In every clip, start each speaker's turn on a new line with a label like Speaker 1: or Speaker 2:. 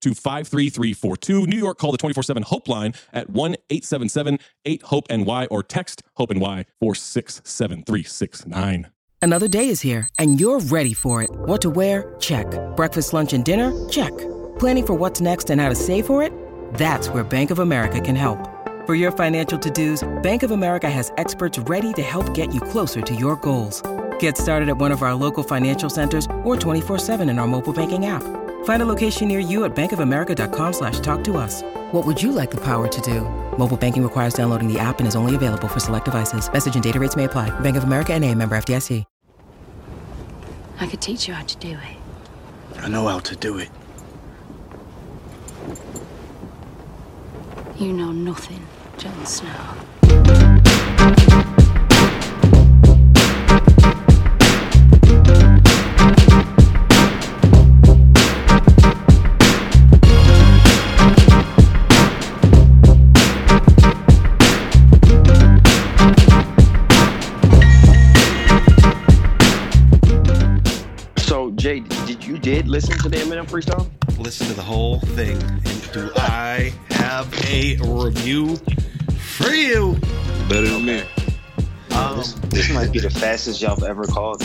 Speaker 1: to 53342. New York, call the 24 7 Hope line at 1 877 8 Hope NY or text Hope NY 467369.
Speaker 2: Another day is here, and you're ready for it. What to wear? Check. Breakfast, lunch, and dinner? Check. Planning for what's next and how to save for it? That's where Bank of America can help. For your financial to dos, Bank of America has experts ready to help get you closer to your goals. Get started at one of our local financial centers or 24-7 in our mobile banking app. Find a location near you at bankofamerica.com slash talk to us. What would you like the power to do? Mobile banking requires downloading the app and is only available for select devices. Message and data rates may apply. Bank of America and a member FDIC.
Speaker 3: I could teach you how to do it.
Speaker 4: I know how to do it.
Speaker 3: You know nothing, Jon Snow.
Speaker 5: Might be the fastest y'all have ever called.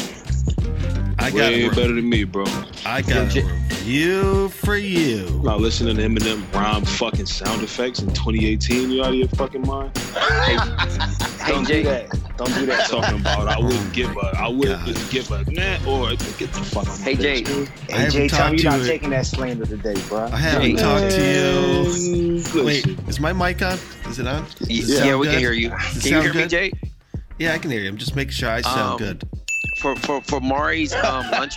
Speaker 6: I got
Speaker 7: Way
Speaker 6: a, re-
Speaker 7: better than me, bro.
Speaker 6: I got a review for you.
Speaker 7: Not listening to Eminem rhyme fucking sound effects in 2018. You out of your fucking mind?
Speaker 8: hey, hey
Speaker 5: Don't
Speaker 8: Jay,
Speaker 5: do that. Don't do that.
Speaker 7: Talking about I wouldn't give a, I wouldn't
Speaker 6: God.
Speaker 7: give a nah or get the fuck out.
Speaker 8: Hey, Jay.
Speaker 6: I
Speaker 5: Hey,
Speaker 6: haven't
Speaker 5: Jay, tell me you're not
Speaker 6: you-
Speaker 5: taking that slander today, bro.
Speaker 6: I haven't
Speaker 8: Hey.
Speaker 6: talked to you. Wait, is my mic on? Is it on?
Speaker 8: y-
Speaker 6: Does it
Speaker 8: yeah,
Speaker 6: sound
Speaker 8: we can
Speaker 6: good?
Speaker 8: hear you. Can you
Speaker 6: sound
Speaker 8: hear me,
Speaker 6: good?
Speaker 8: Jay?
Speaker 6: Yeah, I can hear you. I'm just making sure I sound
Speaker 8: Um,
Speaker 6: good.
Speaker 8: For for for Mari's um lunch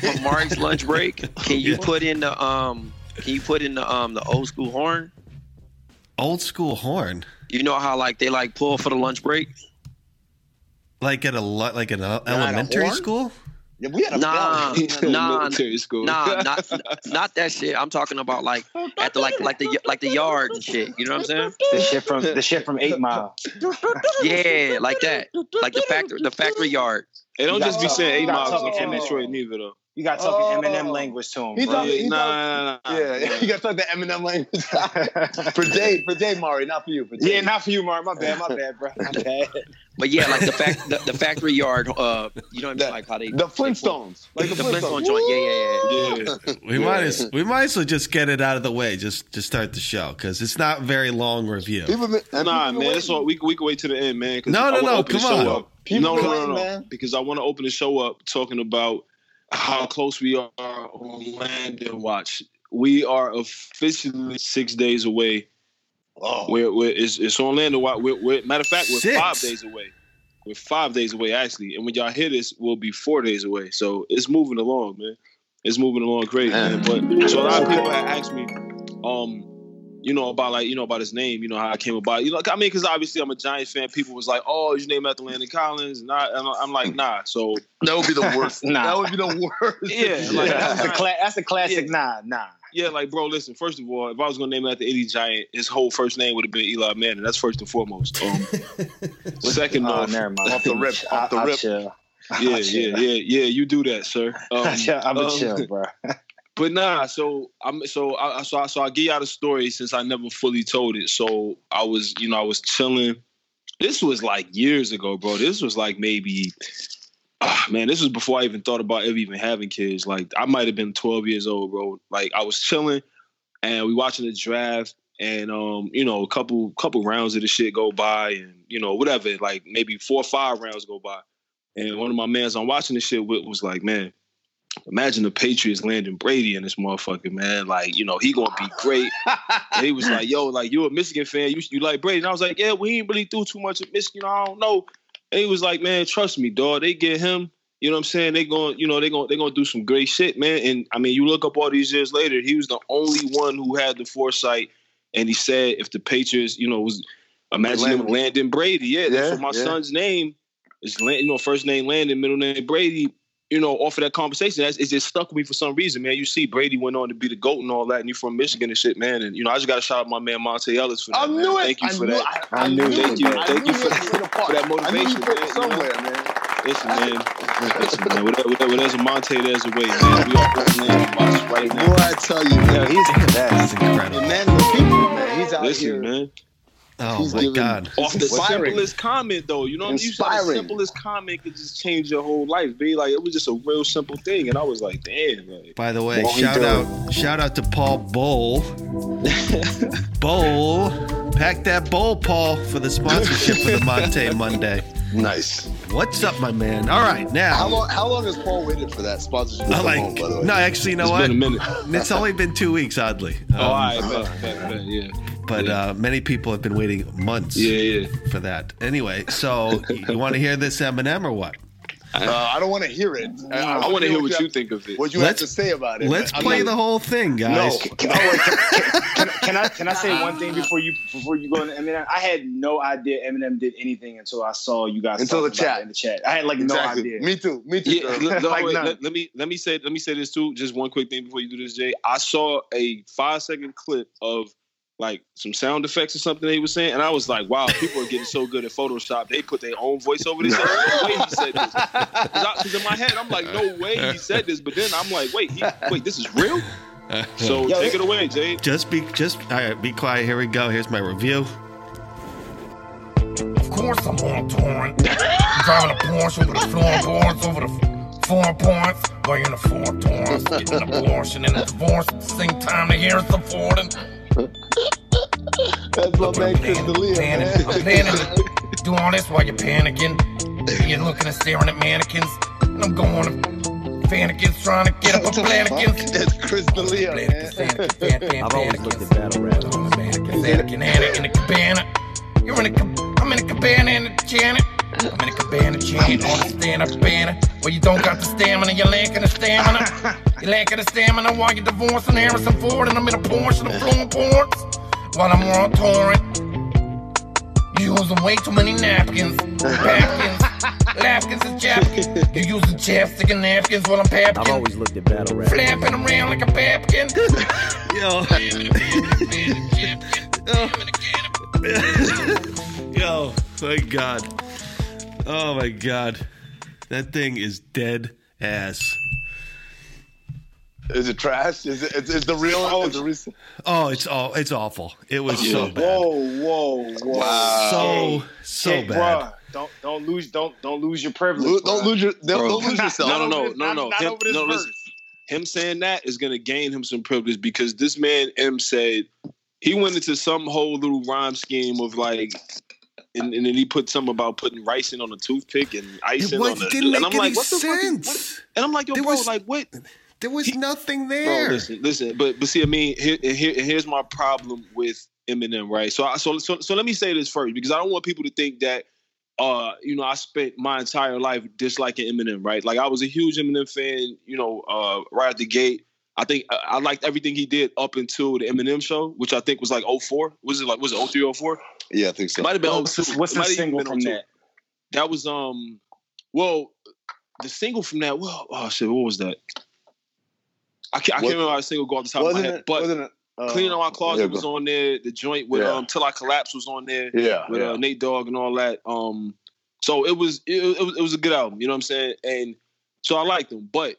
Speaker 8: for Mari's lunch break, can you put in the um can you put in the um the old school horn?
Speaker 6: Old school horn.
Speaker 8: You know how like they like pull for the lunch break?
Speaker 6: Like at a like an elementary school?
Speaker 5: Yeah, we had a
Speaker 8: Nah, nah,
Speaker 7: military school.
Speaker 8: Nah, not not that shit. I'm talking about like oh, at the like like the like the yard and shit. You know what I'm saying?
Speaker 5: the shit from the shit from Eight Mile.
Speaker 8: Yeah, like that. Like the factory the factory yard.
Speaker 7: It don't just be saying eight miles. I'm
Speaker 5: talking
Speaker 7: from
Speaker 5: Eminem.
Speaker 7: Detroit, neither though.
Speaker 5: You got talking
Speaker 9: Oh.
Speaker 5: Eminem language to him,
Speaker 9: He
Speaker 5: bro.
Speaker 9: talking-
Speaker 7: Yeah,
Speaker 9: he
Speaker 7: nah,
Speaker 9: talking-
Speaker 7: nah, nah,
Speaker 9: Yeah, you got to talk the Eminem language. for Jay, for Jay Mari, not for you. For Jay.
Speaker 5: yeah, not for you, Mark. My bad, my bad, bro. My bad.
Speaker 8: But yeah, like the fact the, the factory yard. Uh, you know what I mean?
Speaker 9: The-
Speaker 8: Like how they
Speaker 9: the Flintstones, like the,
Speaker 8: the
Speaker 9: Flintstones.
Speaker 8: Flintstone joint. Yeah, yeah, yeah.
Speaker 7: Yeah.
Speaker 6: We might as we might as well just get it out of the way. Just to start the show because it's not very long review.
Speaker 9: People been, and
Speaker 7: Nah,
Speaker 9: people been
Speaker 7: man, that's
Speaker 9: waiting.
Speaker 7: all. We we can wait to the end, man. 'cause
Speaker 6: No, no, no, come on.
Speaker 7: Up.
Speaker 9: People
Speaker 7: no, no, no, no,
Speaker 9: man.
Speaker 7: because I want to open the show up talking about how close we are on Landon Watch. We are officially six days away.
Speaker 9: Oh,
Speaker 7: We're, we're it's, it's on Landon Watch. We're, we're, matter of fact, we're
Speaker 6: Six.
Speaker 7: five days away. We're five days away actually, and when y'all hear this, we'll be four days away. So it's moving along, man. It's moving along great, man. But so a lot of people have asked me, um, you know, about like, you know, about his name, you know, how I came about, you know, I mean, because obviously I'm a Giants fan. People was like, oh, you name after Landon Collins, and, I, and I'm like, nah. So
Speaker 9: That would be the worst.
Speaker 5: Nah.
Speaker 9: That would be the worst.
Speaker 7: Yeah, like,
Speaker 5: that's, the
Speaker 7: nah.
Speaker 5: cla- that's the classic.
Speaker 7: Yeah.
Speaker 5: Nah, nah.
Speaker 7: yeah, like, bro, listen. First of all, if I was gonna name him after any Giant, his whole first name would have been Eli Manning. That's first and foremost. Um, second
Speaker 5: Oh,
Speaker 7: off,
Speaker 5: never mind.
Speaker 9: Off the rip, off the
Speaker 5: I, I'll
Speaker 9: rip.
Speaker 7: yeah,
Speaker 5: I'll
Speaker 7: yeah, yeah, yeah. You do that, sir. Um,
Speaker 5: I'm a
Speaker 7: um,
Speaker 5: chill, bro.
Speaker 7: But nah, so I'm so I so I so I give y'all the story since I never fully told it. So I was, you know, I was chilling. This was like years ago, bro. This was like maybe ah, man, this was before I even thought about ever even having kids. Like I might have been 12 years old, bro. Like I was chilling and we watching the draft and um, you know, a couple couple rounds of the shit go by and you know, whatever, like maybe four or five rounds go by. And one of my mans I'm watching this shit with was like, man, imagine the Patriots landing Brady in this motherfucker, man. Like, you know, he gonna be great. He was like, yo, like you a Michigan fan, you you like Brady. And I was like, yeah, we ain't really do too much of Michigan. I don't know. And he was like, man, trust me, dog. They get him. You know what I'm saying? They going, you know, they going they gonna do some great shit, man. And I mean, you look up all these years later, he was the only one who had the foresight. And he said, if the Patriots, you know, was imagine him
Speaker 9: Landon.
Speaker 7: Landon Brady, yeah.
Speaker 9: Yeah,
Speaker 7: so my
Speaker 9: yeah.
Speaker 7: son's name is, you know, first name Landon, middle name Brady you know, off of that conversation, that's, it just stuck with me for some reason, man. You see, Brady went on to be the GOAT and all that, and you from Michigan and shit, man. And, you know, I just got to shout out my man Monte Ellis for that.
Speaker 9: I
Speaker 7: man.
Speaker 9: it.
Speaker 7: Thank you
Speaker 9: I
Speaker 7: for
Speaker 9: knew
Speaker 7: that.
Speaker 9: it. I,
Speaker 5: I
Speaker 9: knew
Speaker 5: knew
Speaker 9: it.
Speaker 7: You.
Speaker 9: I
Speaker 7: Thank
Speaker 9: knew
Speaker 7: you for-
Speaker 9: it was in
Speaker 7: for that
Speaker 9: I knew
Speaker 7: motivation,
Speaker 9: you fit
Speaker 7: man.
Speaker 9: somewhere, man.
Speaker 7: Listen, man. Listen, man. Whatever, whatever, where there's a Monte, there's a way, man. We all playing watch right now.
Speaker 9: Boy, I tell you,
Speaker 5: Yo,
Speaker 9: man.
Speaker 5: he's
Speaker 6: That's incredible.
Speaker 9: The man the people, man. He's out
Speaker 7: Listen,
Speaker 9: here.
Speaker 7: man.
Speaker 6: Oh
Speaker 9: He's
Speaker 6: my
Speaker 9: giving-
Speaker 6: god.
Speaker 7: Off the
Speaker 9: Inspiring.
Speaker 7: simplest comment, though. You know what I mean? You said the simplest comment could just change your whole life, be like, it was just a real simple thing. And I was like, damn, like,
Speaker 6: By the way, shout
Speaker 5: do
Speaker 6: out shout out to Paul Bowl. Bowl. Pack that bowl, Paul, for the sponsorship for the Monte Monday.
Speaker 9: Nice.
Speaker 6: What's up, my man? All right, now.
Speaker 9: How long? How long has Paul waited for that sponsorship?
Speaker 6: I
Speaker 9: to come
Speaker 6: like,
Speaker 9: home, by the way?
Speaker 6: no, actually, you know
Speaker 7: it's
Speaker 6: what?
Speaker 7: been a minute.
Speaker 6: It's only been two weeks, oddly.
Speaker 7: Oh,
Speaker 6: Um,
Speaker 7: all right, bet, bet, bet, yeah.
Speaker 6: But
Speaker 7: Yeah.
Speaker 6: uh, many people have been waiting months
Speaker 7: Yeah, yeah.
Speaker 6: for that. Anyway, so you want to hear this Eminem or what?
Speaker 9: Uh, I don't want to hear it. I,
Speaker 7: I want to hear what you
Speaker 9: have,
Speaker 7: think of it.
Speaker 9: What you
Speaker 6: Let's-
Speaker 9: have to say about it.
Speaker 6: Let's
Speaker 9: I'm
Speaker 6: play
Speaker 9: not-
Speaker 6: the whole thing, guys.
Speaker 9: No.
Speaker 5: Can, can, can, can I can I say one thing before you before you go into Eminem? I had no idea Eminem did anything until I saw you guys
Speaker 9: Until the chat.
Speaker 5: in the chat. I had like
Speaker 9: Exactly.
Speaker 5: no idea.
Speaker 9: Me too. Me too.
Speaker 7: Yeah,
Speaker 9: girl.
Speaker 7: no,
Speaker 5: Like
Speaker 7: wait, let, let me let me say let me say this too. Just one quick thing before you do this, Jay. I saw a five second clip of like some sound effects or something they were saying, and I was like, "Wow, people are getting so good at Photoshop. They put their own voice over this. No way he said this." Because in my head, I'm like, "No way he said this," but then I'm like, "Wait, he, wait, this is real." So
Speaker 5: Yo,
Speaker 7: take it away, Jay.
Speaker 6: Just be, just all right. Be quiet. Here we go. Here's my review.
Speaker 10: Of course I'm on torrent. Driving a Porsche over the floorboards over the four points. Wearing the four doors, getting an abortion and a divorce at the same time to hear us affording.
Speaker 9: That's my man, Chris D'Elia, man.
Speaker 10: I'm panicking. Do all this while you're panicking. You're looking and staring at mannequins. And I'm going to Fannikins trying to get up a
Speaker 9: What the. That's Chris D'Elia, man.
Speaker 10: I've always looked at battle rap. Anakin, Anakin, in a cabana. You're in a cab- I'm in a cabana in a Janet. I'm in a cabana chain on a stand-up banner. Where you don't got the stamina, you're lacking the stamina. You're lacking the stamina while you're divorcing Harrison Ford. And I'm in a Porsche, the flowing ports. While I'm on torrent. You're using way too many napkins. Napkins. Napkins and chapkins. You're using chapstick and napkins while I'm papkin. I've always looked at battle rap. Flapping around like a papkin.
Speaker 6: Yo. Yo, my God. Oh my God. That thing is dead ass.
Speaker 9: Is it trash? Is it? Is, is the real? Oh, is the recent?
Speaker 6: Oh, it's all it's awful. It was so bad.
Speaker 5: Whoa, whoa, whoa!
Speaker 9: Wow.
Speaker 6: So so
Speaker 5: Hey,
Speaker 6: bad.
Speaker 5: bruh, don't don't lose don't don't lose your privilege.
Speaker 9: Lo- don't lose your. Don't,
Speaker 7: Bro.
Speaker 9: don't lose yourself.
Speaker 7: No, no, no, no,
Speaker 5: not-
Speaker 7: no.
Speaker 5: not
Speaker 7: Him- no, listen. Him saying that is gonna gain him some privilege because this man M said he went into some whole little rhyme scheme of like, and, and then he put something about putting ricing on a toothpick and
Speaker 6: It
Speaker 7: icing
Speaker 6: was,
Speaker 7: on the.
Speaker 6: didn't
Speaker 7: and
Speaker 6: make
Speaker 7: I'm
Speaker 6: any
Speaker 7: like, what the fuck? is- what-
Speaker 6: sense.
Speaker 7: and I'm like, yo,
Speaker 6: There
Speaker 7: bro,
Speaker 6: was-
Speaker 7: like what?
Speaker 6: There was
Speaker 7: He-
Speaker 6: nothing
Speaker 7: Bro,
Speaker 6: there.
Speaker 7: listen, listen, but but see, I mean, here, here here's my problem with Eminem, right? So, I, so so so let me say this first because I don't want people to think that, uh, you know, I spent my entire life disliking Eminem, right? Like I was a huge Eminem fan, you know, uh, right at the gate. I think I, I liked everything he did up until the Eminem show, which I think was like 04. Was it like was it 03 04?
Speaker 9: Yeah, I think so.
Speaker 7: Might have been
Speaker 5: What's
Speaker 7: 02.
Speaker 5: what's the
Speaker 7: might have even
Speaker 5: single
Speaker 7: been
Speaker 5: from
Speaker 7: 02.
Speaker 5: that?
Speaker 7: That was um well the single from that, well, oh shit, what was that? I can't, I can't remember how the single go off the top of my head,
Speaker 9: it?
Speaker 7: but
Speaker 9: it? Uh,
Speaker 7: Cleaning Out My Closet
Speaker 9: yeah,
Speaker 7: was on there. The joint with
Speaker 9: Yeah.
Speaker 7: um Till I Collapse was on there
Speaker 9: Yeah,
Speaker 7: with
Speaker 9: yeah.
Speaker 7: uh, Nate Dogg and all that. Um, so it was it, it was it was a good album. You know what I'm saying? And so I liked him, but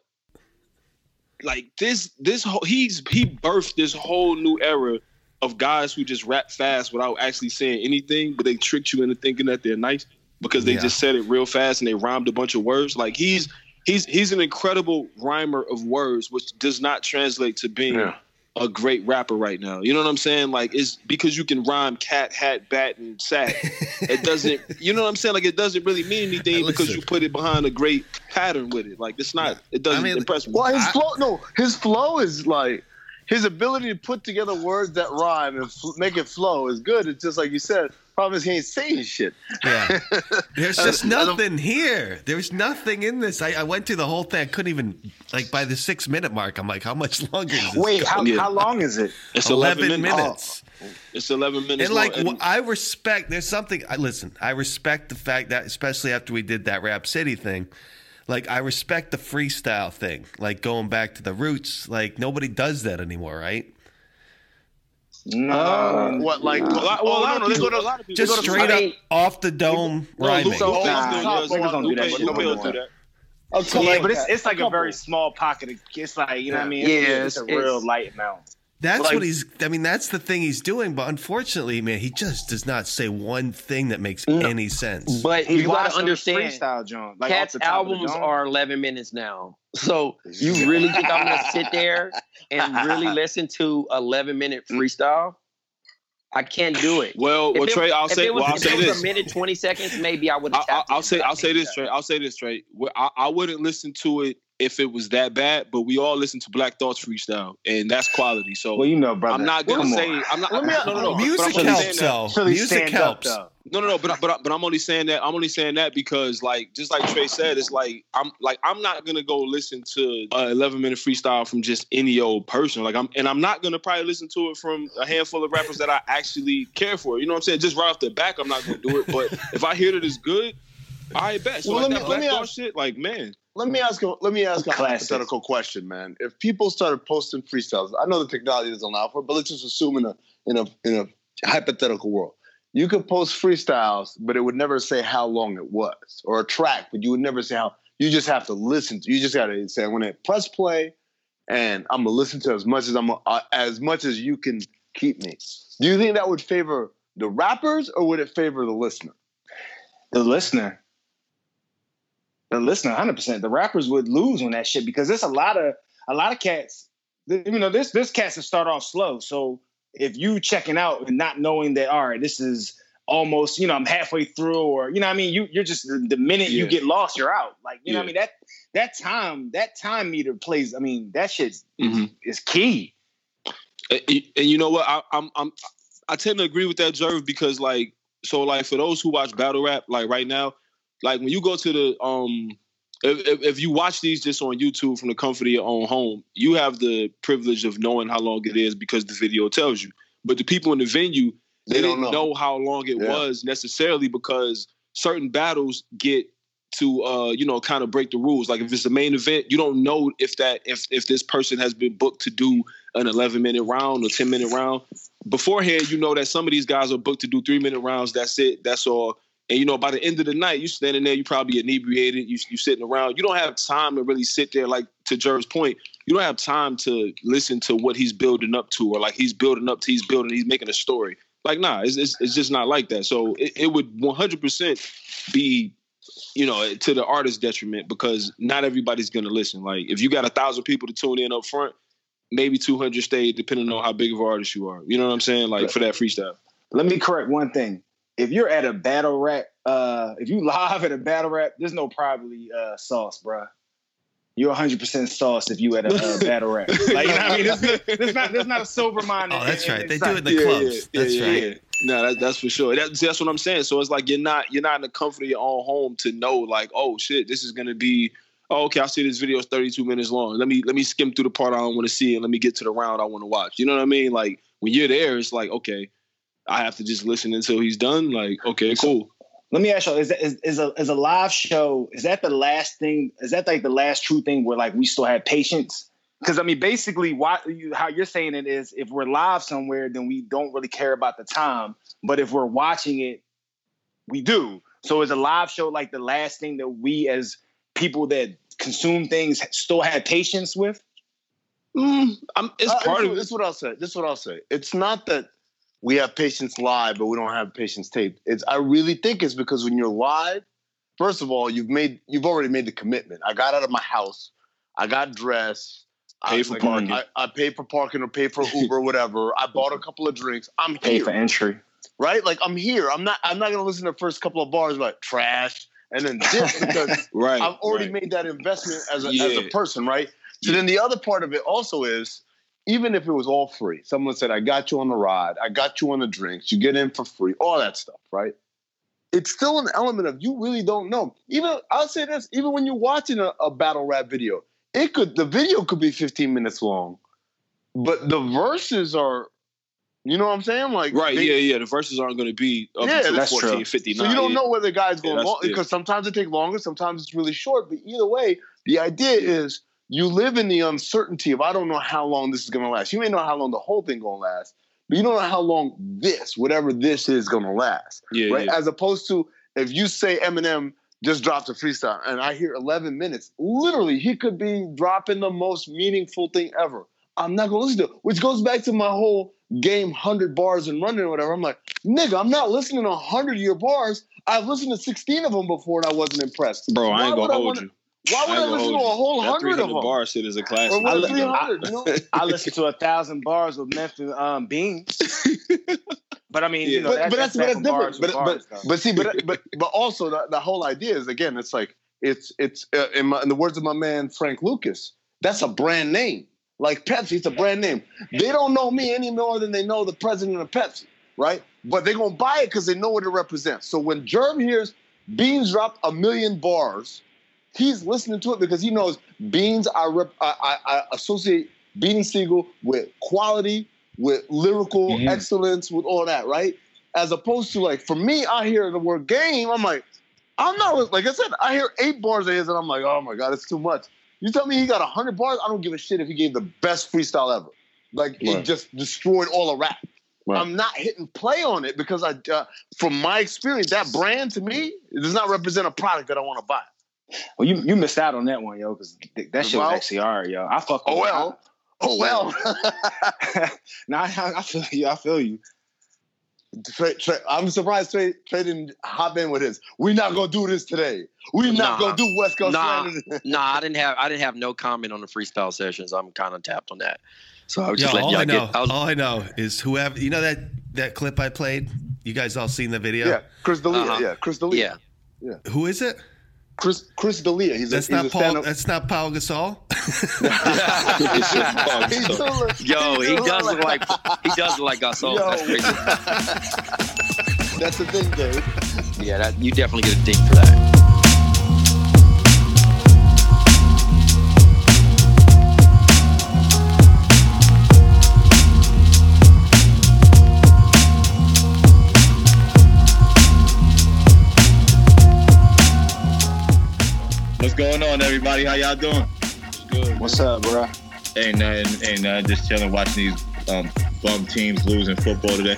Speaker 7: like this this whole he's he birthed this whole new era of guys who just rap fast without actually saying anything, but they tricked you into thinking that they're nice because they
Speaker 10: Yeah.
Speaker 7: just said it real fast and they rhymed a bunch of words. Like he's he's he's an incredible rhymer of words, which does not translate to being
Speaker 9: Yeah.
Speaker 7: a great rapper right now. You know what I'm saying? Like it's because you can rhyme cat, hat, bat, and sack. it doesn't. You know what I'm saying? Like it doesn't really mean anything because you put it behind a great pattern with it. Like it's not. It doesn't
Speaker 10: I mean,
Speaker 7: impress me.
Speaker 9: Well, his
Speaker 10: I-
Speaker 9: flow, no, his flow is like his ability to put together words that rhyme and fl- make it flow is good. It's just like you said. Problem is he ain't saying shit.
Speaker 10: Yeah. There's just nothing here. There's nothing in this. I, I went through the whole thing. I couldn't even like by the six minute mark. I'm like, how much longer is this?
Speaker 5: Wait, how, how long is it?
Speaker 7: It's
Speaker 10: Eleven
Speaker 7: 11
Speaker 10: minutes.
Speaker 7: Oh, it's 11 minutes.
Speaker 10: And like,
Speaker 7: long.
Speaker 10: I respect. There's something. I listen. I respect the fact that, especially after we did that Rap City thing, like I respect the freestyle thing. Like going back to the roots. Like nobody does that anymore, right?
Speaker 5: No.
Speaker 9: Uh, what like?
Speaker 7: Well, a lot- well, a lot of
Speaker 9: they
Speaker 7: people-
Speaker 9: go
Speaker 7: a
Speaker 9: to
Speaker 7: lot of people
Speaker 10: Just
Speaker 7: go to-
Speaker 10: straight
Speaker 5: I
Speaker 10: up
Speaker 5: mean-
Speaker 10: off the dome
Speaker 7: No,
Speaker 10: rhyming.
Speaker 7: Lupe, Lupe
Speaker 5: Nah,
Speaker 7: does
Speaker 5: niggas don't do that
Speaker 7: Lupe-
Speaker 5: shit.
Speaker 7: Lupe will do that.
Speaker 9: I'll
Speaker 5: Yeah, but it's it's like a
Speaker 9: couple.
Speaker 5: very small pocket. It's like you know what I mean.
Speaker 8: Yeah,
Speaker 5: it's, it's a real
Speaker 8: it's-
Speaker 5: light amount.
Speaker 10: That's
Speaker 5: Like-
Speaker 10: what he's. I mean, that's the thing he's doing. But unfortunately, man, he just does not say one thing that makes any sense.
Speaker 8: But
Speaker 5: He
Speaker 8: you
Speaker 5: watched
Speaker 8: gotta understand,
Speaker 5: freestyle John. Like
Speaker 8: Cat's
Speaker 5: the top of the
Speaker 8: albums are 11 minutes now. So you really think I'm gonna sit there and really listen to 11 minute freestyle? I can't do it.
Speaker 7: Well,
Speaker 8: If
Speaker 7: well,
Speaker 8: it-
Speaker 7: Trey, I'll say,
Speaker 8: it was,
Speaker 7: well, I'll
Speaker 8: if
Speaker 7: say
Speaker 8: it was
Speaker 7: this.
Speaker 8: a minute 20 seconds, maybe I would
Speaker 7: I,
Speaker 8: have.
Speaker 7: I, I'll say, I'll say this, Trey. I'll say this, Trey. I, I wouldn't listen to it if it was that bad, but we all listen to Black Thought's freestyle, and that's quality. So
Speaker 5: Well, you know, brother.
Speaker 7: I'm not gonna
Speaker 5: Come
Speaker 7: say
Speaker 5: on.
Speaker 7: I'm not.
Speaker 9: Let me-
Speaker 7: no, no, no.
Speaker 10: Music
Speaker 7: But I'm only
Speaker 10: helps, though. Music
Speaker 5: stand up,
Speaker 10: helps.
Speaker 5: though.
Speaker 7: No, no, no. But but but I'm only saying that. I'm only saying that because like just like Trey said, it's like I'm like I'm not gonna go listen to a 11 minute freestyle from just any old person. Like I'm and I'm not gonna probably listen to it from a handful of rappers that I actually care for. You know what I'm saying? Just right off the back, I'm not gonna do it. But if I hear that it's good, I bet. So
Speaker 9: Well,
Speaker 7: like
Speaker 9: let
Speaker 7: that
Speaker 9: me- let me
Speaker 7: Thought
Speaker 9: ask-
Speaker 7: shit, like man.
Speaker 9: Let me ask. A, let me ask a
Speaker 5: Classic.
Speaker 9: hypothetical question, man. If people started posting freestyles, I know the technology doesn't allow for it, but let's just assume in a in a in a hypothetical world, you could post freestyles, but it would never say how long it was, or a track, but you would never say how. You just have to listen. to You just got to say, I'm gonna press play, and I'm gonna listen to as much as I'm uh, as much as you can keep me. Do you think that would favor the rappers, or would it favor the listener?
Speaker 5: the listener. The listener, hundred percent. The rappers would lose on that shit because there's a lot of a lot of cats. You know, this this cats that start off slow. So if you checking out and not knowing that, all right, this is almost, you know, I'm halfway through, or you know, what I mean, you you're just the, minute you get lost, you're out. Like you know, what I mean that that time that time meter plays. I mean, that shit
Speaker 7: Mhm.
Speaker 5: is key.
Speaker 7: And, and you know what? I, I'm I'm I tend to agree with that, Jerv, because like so like for those who watch battle rap, like right now, like when you go to the um if, if, you watch these just on YouTube from the comfort of your own home, you have the privilege of knowing how long it is because the video tells you. But the people in the venue, they,
Speaker 9: They don't
Speaker 7: didn't
Speaker 9: know.
Speaker 7: know. how long it
Speaker 9: Yeah.
Speaker 7: was necessarily because certain battles get to uh you know kind of break the rules like if it's the main event you don't know if that if if this person has been booked to do an 11 minute round or 10 minute round beforehand you know that some of these guys are booked to do three minute rounds that's it that's all and you know by the end of the night you standing there you probably inebriated you you sitting around you don't have time to really sit there like to Jerv's point you don't have time to listen to what he's building up to or like he's building up to he's building he's making a story like nah it's it's, it's just not like that so it, it would 100% be you know, to the artist's detriment because not everybody's gonna listen. Like if you got a thousand people to tune in up front, maybe two hundred stay, depending on how big of an artist you are. You know what I'm saying? Like for that freestyle.
Speaker 5: Let me correct one thing. If you're at a battle rap, uh, if you live at a battle rap, there's no probably uh, sauce, bruh. You're 100 percent sauce if you at a uh, battle rap. Like you know what I mean? There's, there's not there's not a sober mind.
Speaker 10: Oh, that's
Speaker 5: in- in-
Speaker 10: right. They do it in the clubs. That's right.
Speaker 7: No, that, that's for sure. That, that's what I'm saying. So it's like you're not you're not in the comfort of your own home to know like, oh shit, this is gonna be oh, okay, I see this video is 32 minutes long. Let me let me skim through the part I don't want to see and let me get to the round I want to watch. You know what I mean? Like when you're there, it's like, okay, I have to just listen until he's done. Like, okay, cool.
Speaker 5: Let me ask you: Is that is, is a is a live show? Is that the last thing? Is that like the last true thing where like we still have patience? Because I mean, basically, why you, how you're saying it is, if we're live somewhere, then we don't really care about the time. But if we're watching it, we do. So is a live show like the last thing that we as people that consume things still have patience with?
Speaker 7: Mm, I'm, it's
Speaker 9: Uh,
Speaker 7: part of it.
Speaker 9: this is what I'll say. This is what I'll say. It's not that we have patients live, but we don't have patients taped. It's I really think it's because when you're live, first of all, you've made you've already made the commitment. I got out of my house, I got dressed, I,
Speaker 7: Paid for parking.
Speaker 9: I, I paid for parking or paid for Uber, or whatever. I bought a couple of drinks. I'm
Speaker 5: Pay
Speaker 9: here,
Speaker 5: for entry.
Speaker 9: right? Like I'm here. I'm not. I'm not gonna listen to the first couple of bars like trash and then this because
Speaker 7: Right.
Speaker 9: I've already
Speaker 7: right.
Speaker 9: made that investment as a, as a person, right? So then the other part of it also is, even if it was all free, someone said, I got you on the ride, I got you on the drinks, you get in for free, all that stuff, right? It's still an element of you really don't know. Even I'll say this, even when you're watching a, a battle rap video, it could the video could be 15 minutes long, but the verses are, you know what I'm saying? Like
Speaker 7: Right,
Speaker 9: they-
Speaker 7: yeah, yeah. The verses aren't going to be up
Speaker 9: Yeah,
Speaker 7: until
Speaker 5: that's
Speaker 7: 14,
Speaker 5: true.
Speaker 7: 59.
Speaker 9: so you don't
Speaker 7: yeah.
Speaker 9: know whether the guy's going
Speaker 7: that's-
Speaker 9: long
Speaker 7: yeah.
Speaker 9: because sometimes it takes longer, sometimes it's really short. But either way, the idea is you live in the uncertainty of I don't know how long this is going to last. You may know how long the whole thing going to last, but you don't know how long this, whatever this is, going to last.
Speaker 7: Yeah,
Speaker 9: right?
Speaker 7: yeah.
Speaker 9: As opposed to if you say Eminem just dropped a freestyle and I hear 11 minutes, literally he could be dropping the most meaningful thing ever. I'm not going to listen to it, which goes back to my whole game 100 bars and running or whatever. I'm like, nigga, I'm not listening to 100 of your bars. I've listened to 16 of them before and I wasn't impressed.
Speaker 7: Bro, I ain't going to hold
Speaker 9: wanna-
Speaker 7: you.
Speaker 9: Why would I,
Speaker 7: ain't gonna
Speaker 9: listen to a whole
Speaker 7: That
Speaker 9: 100 of
Speaker 7: 300
Speaker 9: them?
Speaker 7: bar shit is a
Speaker 9: Or
Speaker 7: classic.
Speaker 9: what,
Speaker 5: I li-
Speaker 9: 300, you know?
Speaker 5: I listened to a thousand bars of Memphis um, Beans. But I mean, you know,
Speaker 9: but,
Speaker 5: that,
Speaker 9: but that's, but that's different. But,
Speaker 5: were
Speaker 9: but, but see, but but but also the, the whole idea is again, it's like it's it's uh, in, my, in the words of my man Frank Lucas, that's a brand name. Like Pepsi, it's a brand name. They don't know me any more than they know the president of Pepsi, right? But they're gonna buy it because they know what it represents. So when Germ hears Beans drop a million bars, he's listening to it because he knows Beans. I rep, I, I, I associate Beanie Sigel with quality, with lyrical
Speaker 5: Mhm.
Speaker 9: excellence, with all that, right? As opposed to like for me, I hear the word game, I'm like, I'm not like I said, I hear eight bars of his, and I'm like, oh my god, it's too much. You tell me he got hundred bars, I don't give a shit if he gave the best freestyle ever. Like it
Speaker 7: Right.
Speaker 9: just destroyed all the rap.
Speaker 7: Right.
Speaker 9: I'm not hitting play on it because I, uh, from my experience, that brand to me does not represent a product that I want to buy.
Speaker 5: Well, you you missed out on that one, yo, because that shit was actually hard, yo. I fuck.
Speaker 9: Oh well, oh well.
Speaker 5: nah, I, I feel you. I feel you.
Speaker 9: Trey, Trey, I'm surprised Trey, Trey didn't hop in with his. We're not gonna do this today. We're not
Speaker 8: Nah.
Speaker 9: gonna do West Coast
Speaker 8: Nah.
Speaker 9: Slander
Speaker 8: nah, I didn't have I didn't have no comment on the freestyle sessions. I'm kind of tapped on that. So I was
Speaker 6: Yo,
Speaker 8: just letting
Speaker 6: all
Speaker 8: y'all
Speaker 6: I know,
Speaker 8: get. I was,
Speaker 6: all I know is whoever you know that that clip I played. You guys all seen the video?
Speaker 9: Yeah, Chris D'Elia.
Speaker 8: Uh-huh.
Speaker 9: Yeah, Chris D'Elia.
Speaker 8: yeah,
Speaker 6: Who is it?
Speaker 9: Chris Chris D'Elia. He's
Speaker 6: That's
Speaker 9: a, he's
Speaker 6: not
Speaker 9: a
Speaker 6: Paul.
Speaker 9: stand-up-
Speaker 6: That's not Paul Gasol.
Speaker 9: He do look-
Speaker 8: yo, he
Speaker 9: do
Speaker 8: does look like he does look like Gasol. That's crazy.
Speaker 9: That's the thing, Dave.
Speaker 8: Yeah, that you definitely get a ding for that.
Speaker 11: What's going on, everybody? How y'all doing?
Speaker 7: Good.
Speaker 5: What's up, bro?
Speaker 11: Ain't nothing, ain't nothing. Just chilling, watching these um, bum teams losing football today.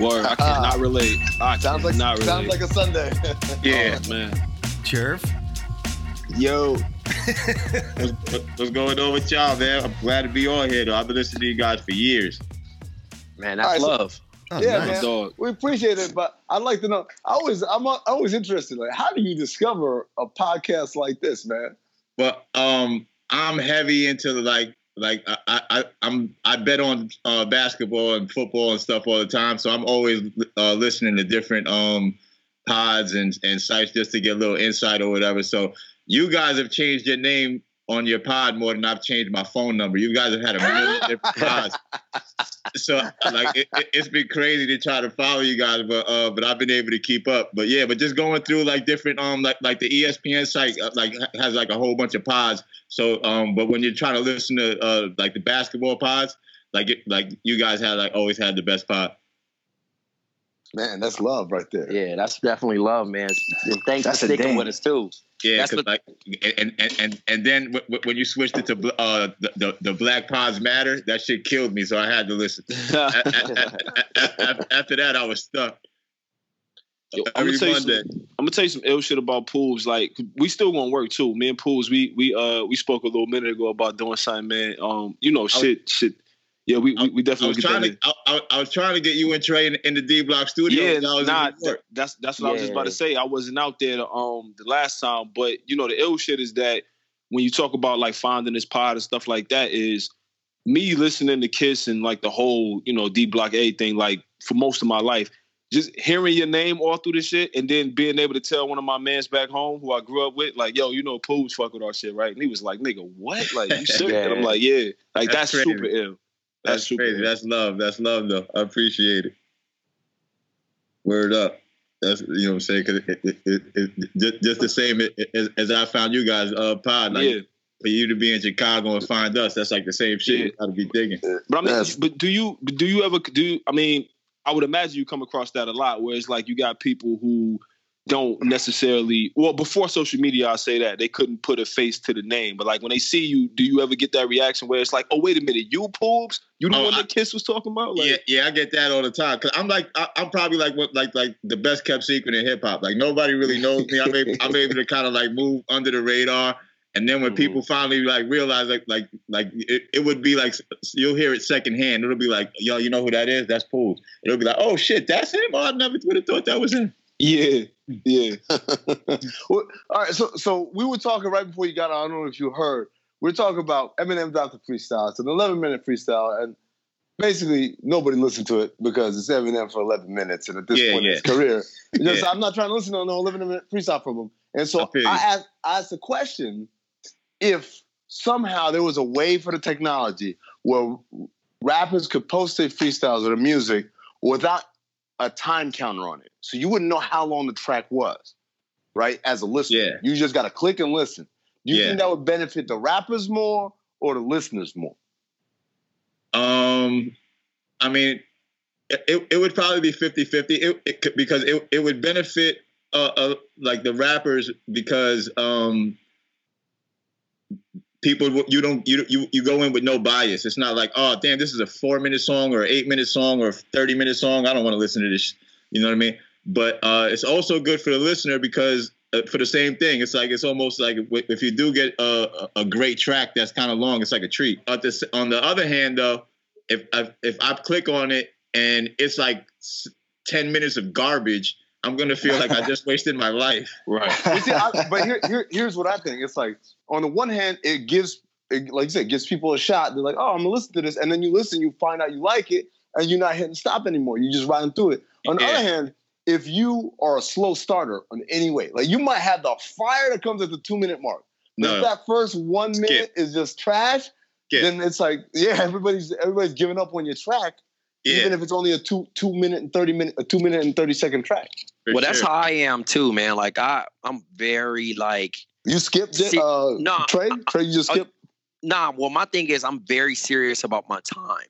Speaker 7: Word. I cannot relate. I
Speaker 9: Sounds like
Speaker 7: cannot
Speaker 9: sounds like a Sunday.
Speaker 11: Yeah.
Speaker 7: Oh, man.
Speaker 6: Chirv.
Speaker 7: Yo.
Speaker 11: What's, what's going on with y'all, man? I'm glad to be on here, though. I've been listening to you guys for years.
Speaker 8: Man,
Speaker 9: All
Speaker 8: that's
Speaker 9: right, so-
Speaker 8: love.
Speaker 6: Oh,
Speaker 9: yeah,
Speaker 6: nice.
Speaker 9: man.
Speaker 7: Dog.
Speaker 9: We appreciate it, but I'd like to know. I always, I'm always interested. Like, how do you discover a podcast like this, man?
Speaker 11: But um, I'm heavy into the, like like I, I I- I'm I bet on uh, basketball and football and stuff all the time, so I'm always uh, listening to different um pods and and sites just to get a little insight or whatever. So you guys have changed your name on your pod more than I've changed my phone number. You guys have had a million different pods. So like it, it, has been crazy to try to follow you guys, but uh, but I've been able to keep up. But yeah, but just going through like different um like like the ESPN site uh, like has like a whole bunch of pods. So um, but when you're trying to listen to uh like the basketball pods, like it, like you guys had like always had the best pod.
Speaker 9: Man, that's love right there.
Speaker 8: Yeah, that's definitely love, man. And thanks
Speaker 5: That's
Speaker 8: for sticking
Speaker 5: ding.
Speaker 8: with us too.
Speaker 11: Yeah,
Speaker 8: That's
Speaker 11: 'cause,
Speaker 8: what-
Speaker 11: like, and and and and then w- w- when you switched it to uh the, the the Black Pods Matter, that shit killed me, so I had to listen. After that, I was stuck.
Speaker 7: Yo, I'm
Speaker 11: Every
Speaker 7: gonna tell you some,
Speaker 11: Monday.
Speaker 7: I'm gonna tell you some ill shit about pools. Like we still gonna work too. Me and pools, we we uh we spoke a little minute ago about doing something, man. Um, you know, shit, shit. Yeah, we we, we
Speaker 11: I
Speaker 7: definitely
Speaker 11: was
Speaker 7: get
Speaker 11: trying
Speaker 7: that
Speaker 11: to. I, I, I was trying to get you and Trey in, in the D Block studio.
Speaker 7: Yeah,
Speaker 11: Y'all was in
Speaker 7: nah,
Speaker 11: New York.
Speaker 7: that- that's that's what I was just about to say. I wasn't out there the, um the last time, but you know the ill shit is that when you talk about like finding this pod and stuff like that is me listening to Kiss and like the whole you know D Block A thing like for most of my life. Just hearing your name all through the shit and then being able to tell one of my mans back home who I grew up with, like, yo, you know, Pooh's fuck with our shit, right? And he was like, nigga, what? Like, you serious? And I'm like, yeah. Like,
Speaker 11: That's
Speaker 7: that's, super ill. That's,
Speaker 11: That's crazy. That's love. That's love, though. I appreciate it. Word up. That's you know what I'm saying. Cause it, it, it, it, just, just the same as, as I found you guys uh pod. Like
Speaker 7: yeah.
Speaker 11: for you to be in Chicago and find us, that's like the same shit.
Speaker 7: Yeah.
Speaker 11: You gotta be digging.
Speaker 7: But I mean,
Speaker 9: That's-
Speaker 7: but do you do you ever do? I mean, I would imagine you come across that a lot, where it's like you got people who don't necessarily. Well, before social media, I say that they couldn't put a face to the name, but like when they see you, do you ever get that reaction where it's like, oh wait a minute, you Poobs, you the
Speaker 11: Oh,
Speaker 7: one
Speaker 11: I-
Speaker 7: that Kiss was talking about? Like,
Speaker 11: yeah, yeah, I get that all the time. Cause I'm like, I, I'm probably like what, like, like the best kept secret in hip hop. Like nobody really knows me. I'm able, I'm able to kind of like move under the radar. And then when
Speaker 7: Mhm.
Speaker 11: people finally like realize, like, like, like it, it would be like you'll hear it secondhand. It'll be like, yo, you know who that is? That's Pool. It'll be like, oh shit, that's him. Oh, I never would have thought that was him.
Speaker 7: yeah, yeah.
Speaker 9: Well, all right, so so we were talking right before you got on. I don't know if you heard. We are talking about Eminem Dr. Freestyle. It's an 11 minute freestyle, and basically nobody listened to it because it's Eminem for 11 minutes, and at this
Speaker 11: Yeah,
Speaker 9: point in his career, just,
Speaker 11: Yeah.
Speaker 9: I'm not trying to listen to no 11 minute freestyle from him. And so
Speaker 11: you.
Speaker 9: I asked, I asked the question: if somehow there was a way for the technology where rappers could post their freestyles or the music without a time counter on it. So you wouldn't know how long the track was, right? As a listener.
Speaker 11: Yeah.
Speaker 9: You just got to click and listen. Do you
Speaker 11: Yeah.
Speaker 9: think that would benefit the rappers more or the listeners more?
Speaker 11: Um, I mean, it, it would probably be 50 50 it, it, could- because it, it would benefit uh, uh, like the rappers because um, people you don't you, you you go in with no bias. It's not like oh damn this is a four minute song or eight minute song or a thirty minute song. I don't want to listen to this. You know what I mean? But uh, it's also good for the listener because uh, for the same thing, it's like it's almost like if you do get a, a great track that's kind of long, it's like a treat. At this, on the other hand, though, if I, if I click on it and it's like ten minutes of garbage, I'm gonna feel like I just wasted my life.
Speaker 7: Right.
Speaker 9: But, see, I, but here, here, here's what I think. It's like on the one hand, it gives, it, like you said, gives people a shot. They're like, oh, I'm gonna listen to this, and then you listen, you find out you like it, and you're not hitting stop anymore. You're just riding through it. On the
Speaker 11: Yeah.
Speaker 9: other hand, if you are a slow starter in any way, like you might have the fire that comes at the two minute mark.
Speaker 11: No.
Speaker 9: if that first one minute is just trash,
Speaker 11: Skip.
Speaker 9: then it's like, yeah, everybody's everybody's giving up on your track,
Speaker 11: Yeah,
Speaker 9: even if it's only a two two minute and thirty minute, a two minute and thirty second track.
Speaker 11: for
Speaker 8: well, that's how I am too, man. Like I, I'm very like
Speaker 9: You skipped it,
Speaker 8: See,
Speaker 9: uh,
Speaker 8: no,
Speaker 9: Trey. Trey, you just
Speaker 8: uh,
Speaker 9: skipped.
Speaker 8: Nah, well, my thing is I'm very serious about my time.